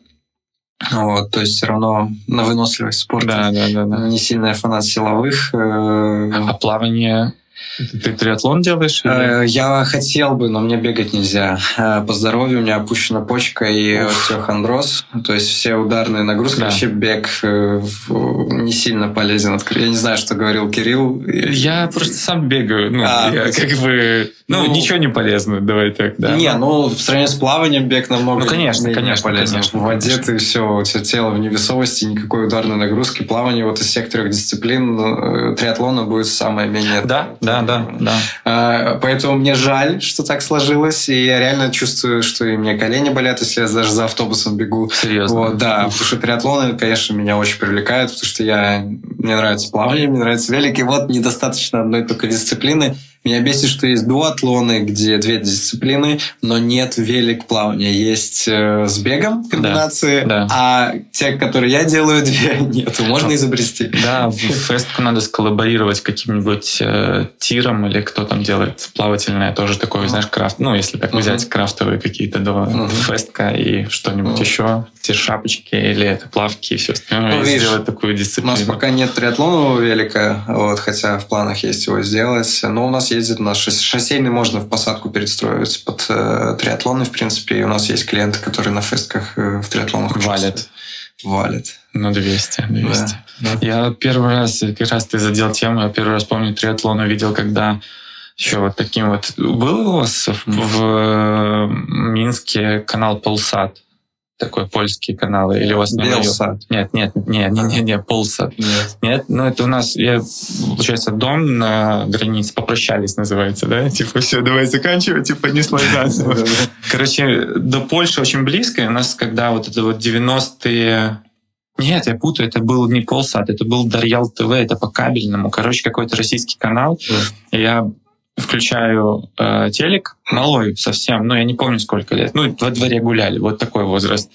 Вот, то есть все равно на выносливость спорта. Да, да, да, да. Не сильная фанат силовых. Э, а плавание ты триатлон делаешь? Или? Э, я хотел бы, но мне бегать нельзя. Э, по здоровью у меня опущена почка и остеохондроз. То есть все ударные нагрузки. Да. Вообще бег э, не сильно полезен. Я не знаю, что говорил Кирилл. Я просто сам бегаю. Ну, а, я как бы... Ну, ну, ничего не полезно, давай так, да. Не, ну, в сравнении с плаванием бег намного ну, конечно, конечно, полезен. Конечно, в воде конечно. ты все, у тебя тело в невесомости, никакой ударной нагрузки. Плавание вот из всех трех дисциплин триатлона будет самое менее... Да, да, да, да. А, поэтому мне жаль, что так сложилось, и я реально чувствую, что и мне колени болят, если я даже за автобусом бегу. Серьезно? Вот, да, потому что триатлоны, конечно, меня очень привлекают, потому что я, мне нравится плавание, мне нравится велик, и вот недостаточно одной только дисциплины, меня бесит, что есть дуатлоны, где две дисциплины, но нет велик плавания. Есть э, с бегом комбинации, да, да. а те, которые я делаю, две нету. Можно изобрести. Да, в фестку надо сколлаборировать каким-нибудь э, тиром или кто там делает плавательное, тоже такое, знаешь, крафт. Ну, если так взять крафтовые какие-то до фестка и что-нибудь еще, те шапочки или это плавки и все остальное, ну, сделать такую дисциплину. У нас пока нет триатлонового велика, вот, хотя в планах есть его сделать, но у нас ездит на шоссейный, можно в посадку перестроить под э, триатлоны, в принципе. И у нас есть клиенты, которые на фестках э, в триатлонах валят. Валят. Ну, 200, 200. Да. Я первый раз, как раз ты задел тему, я первый раз помню триатлон увидел, когда еще вот таким вот... Был у вас в, в Минске канал Полсат? Такой польский канал, или у вас Белсат. Нет, нет, нет, нет, нет, нет, Полсат. Нет. нет, ну это у нас, я, получается, дом на границе, попрощались называется, да? Типа, все, давай заканчивать, типа, не сложаться. Короче, до Польши очень близко, у нас, когда вот это вот 90-е нет, я путаю, это был не Полсат, это был Дарьял ТВ, это по кабельному. Короче, какой-то российский канал. Я включаю э, телек, малой совсем, ну, я не помню, сколько лет, ну, во дворе гуляли, вот такой возраст.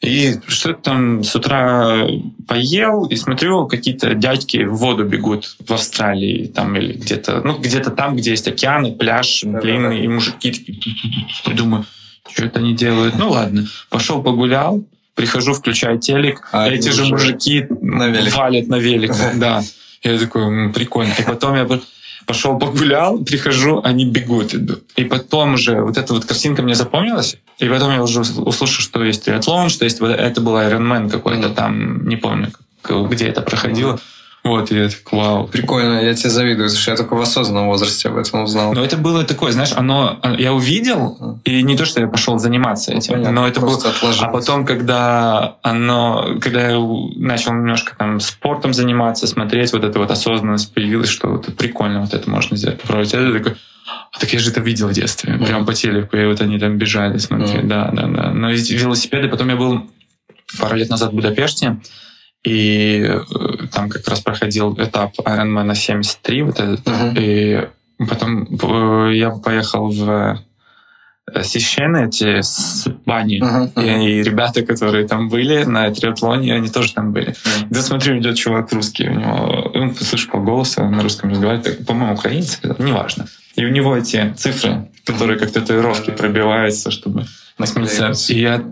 И что-то там с утра поел, и смотрю, какие-то дядьки в воду бегут в Австралии, там, или где-то, ну, где-то там, где есть океаны, пляж длинный, и мужики такие, думаю, что это они делают? Ну, ладно, пошел погулял, прихожу, включаю телек, а эти же мужики на валят на велик, да. Я такой, прикольно. И потом я пошел погулял, прихожу, они бегут. И потом же вот эта вот картинка мне запомнилась, и потом я уже услышал, что есть триатлон, что есть вот это был Ironman какой-то там, не помню, где это проходило. Вот, я так, вау. Прикольно, я тебе завидую, потому что я только в осознанном возрасте об этом узнал. Но это было такое, знаешь, оно, я увидел, и не то, что я пошел заниматься этим, ну, но это было... А потом, когда оно, когда я начал немножко там спортом заниматься, смотреть, вот эта вот осознанность появилась, что вот прикольно, вот это можно сделать, попробовать. Это такой, а так я же это видел в детстве, mm прям по телеку, и вот они там бежали, смотрели, mm да, да, да. Но велосипеды, потом я был пару лет назад в Будапеште, и э, там как раз проходил этап Ironman 73, вот этот, uh-huh. и потом э, я поехал в э, Сишены, эти с бани, uh-huh, uh-huh. И, и ребята, которые там были на триатлоне, они тоже там были. Uh-huh. Да смотрю, идет чувак русский, у него, он слышал по голосу, на русском разговаривает, по-моему, украинец, неважно. И у него эти цифры, которые как татуировки пробиваются, чтобы... И я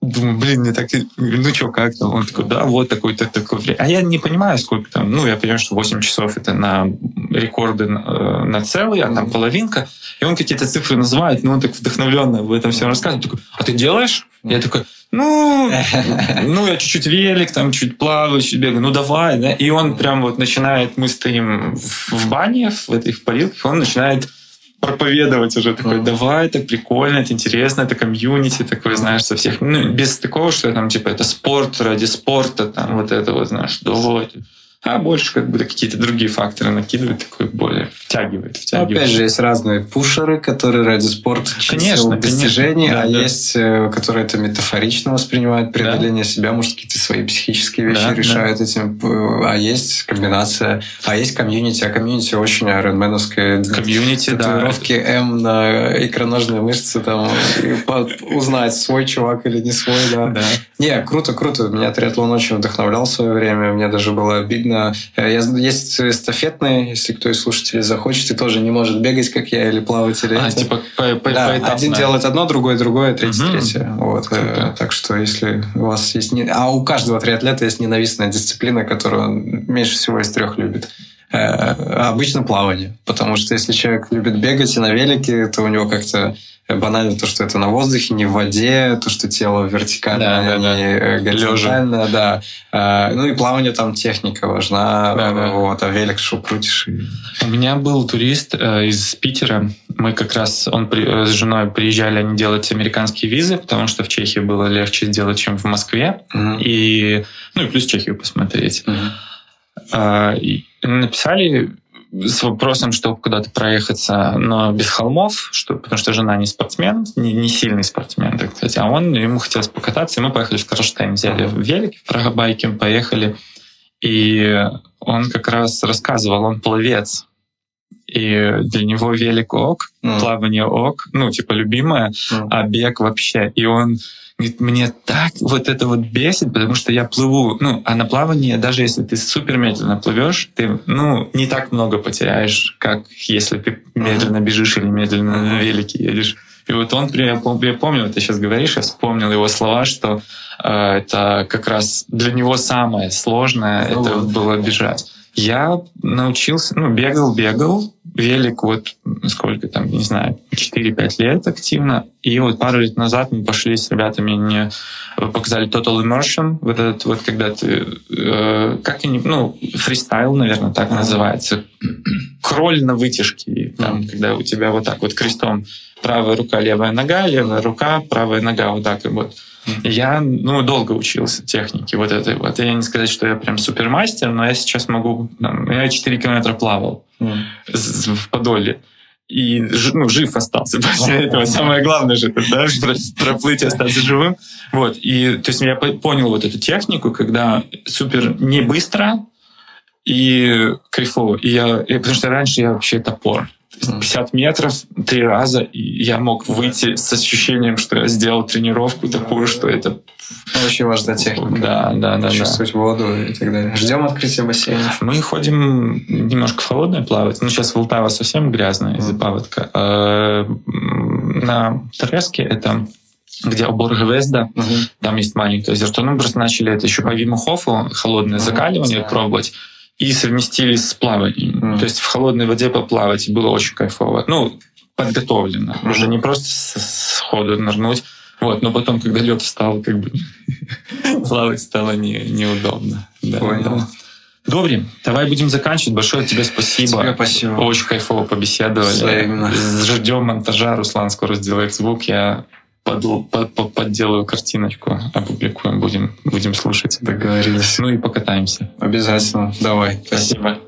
Думаю, блин, мне так, ну что, как там? Он такой, да, вот такой-то такой время. А я не понимаю, сколько там, ну, я понимаю, что 8 часов это на рекорды на, на целый, а там половинка. И он какие-то цифры называет, но он так вдохновленно об этом все рассказывает. Такой, а ты делаешь? Я такой, ну, ну, я чуть-чуть велик, там, чуть плаваю, чуть бегаю, ну, давай, да. И он прям вот начинает, мы стоим в бане, в этой в парилке, он начинает проповедовать уже такой, давай, это прикольно, это интересно, это комьюнити такой, знаешь, со всех, ну, без такого, что там, типа, это спорт ради спорта, там, вот это вот, знаешь, давай, а больше как бы какие-то другие факторы накидывает, такой более втягивает, втягивает. Опять же, есть разные пушеры, которые ради спорта конечно, достижений, конечно. а да, есть, да. которые это метафорично воспринимают, преодоление да. себя, может, какие-то свои психические вещи да, решают да. этим, а есть комбинация, а есть комьюнити, а комьюнити очень айронменовское. Комьюнити, да. Татуировки М на икроножные мышцы, там, узнать, свой чувак или не свой, да. да. Не, круто, круто. Меня триатлон очень вдохновлял в свое время, мне даже было обидно Э, я, есть эстафетные, если кто из слушателей захочет и тоже не может бегать, как я, или плавать, или... А, это. типа по, по, да, Один делает одно, другой другое, третий угу. третье. Вот. Э, так что если у вас есть... Не... А у каждого триатлета есть ненавистная дисциплина, которую он меньше всего из трех любит. Э, обычно плавание. Потому что если человек любит бегать и на велике, то у него как-то банально то, что это на воздухе, не в воде, то, что тело вертикально, да, да, не да. горизонтально, Лежа. да. А, ну и плавание там техника важна, да, да. вот, а велик что крутишь. И... У меня был турист э, из Питера, мы как раз, он при, э, с женой приезжали они делать американские визы, потому что в Чехии было легче сделать, чем в Москве, угу. и, ну и плюс Чехию посмотреть. А, и написали с вопросом, чтобы куда-то проехаться, но без холмов, что, потому что жена не спортсмен, не, не сильный спортсмен, так сказать, а он, ему хотелось покататься, и мы поехали в Кронштейн, взяли велик, в Прагобайке поехали, и он как раз рассказывал, он пловец, и для него велик ок, mm. плавание ок, ну, типа, любимое, mm. а бег вообще. И он говорит, мне так вот это вот бесит, потому что я плыву, ну, а на плавании, даже если ты супер медленно плывешь, ты, ну, не так много потеряешь, как если ты медленно бежишь или медленно на велике едешь. И вот он, я помню, вот ты сейчас говоришь, я вспомнил его слова, что э, это как раз для него самое сложное, ну, это вот. было бежать. Я научился, ну, бегал, бегал, велик вот сколько там, не знаю, 4-5 лет активно. И вот пару лет назад мы пошли с ребятами, мне показали Total Immersion, вот этот вот, когда ты, э, как они, ну, фристайл, наверное, так называется. Кроль на вытяжке, там, когда у тебя вот так вот крестом правая рука, левая нога, левая рука, правая нога, вот так и вот. Я ну, долго учился технике вот этой вот. Я не сказать, что я прям супермастер, но я сейчас могу... Там, я 4 километра плавал mm. в Подоле. И ну, жив остался после этого. Самое главное же, да, проплыть и остаться живым. Вот. И то есть я понял вот эту технику, когда супер не быстро и кайфово. И я, и, потому что раньше я вообще топор. 50 метров три раза, и я мог выйти с ощущением, что я сделал тренировку такую, что это... Очень важная техника. Да, да, да. Чувствовать да. воду и так далее. Ждем открытия бассейна. Мы ходим немножко в холодное плавать. Ну, сейчас Волтава совсем грязная из-за паводка. А на Треске это где обор Гвезда, угу. там есть маленькое озерцо. Ну, мы просто начали это еще по Вимухофу, холодное угу. закаливание да. пробовать и совместили с плаванием. Mm. То есть в холодной воде поплавать было очень кайфово. Ну, подготовлено. Mm. Уже не просто сходу нырнуть. Вот, но потом, когда лед встал, как бы плавать стало не, неудобно. Да, Понял. Да. Добре, давай будем заканчивать. Большое тебе спасибо. Тебе спасибо. Очень кайфово побеседовали. Взаимно. Ждем монтажа. Руслан скоро сделает звук. Я под, под, под, подделаю картиночку, опубликуем, будем, будем слушать. Договорились. Ну и покатаемся. Обязательно. Давай. Спасибо.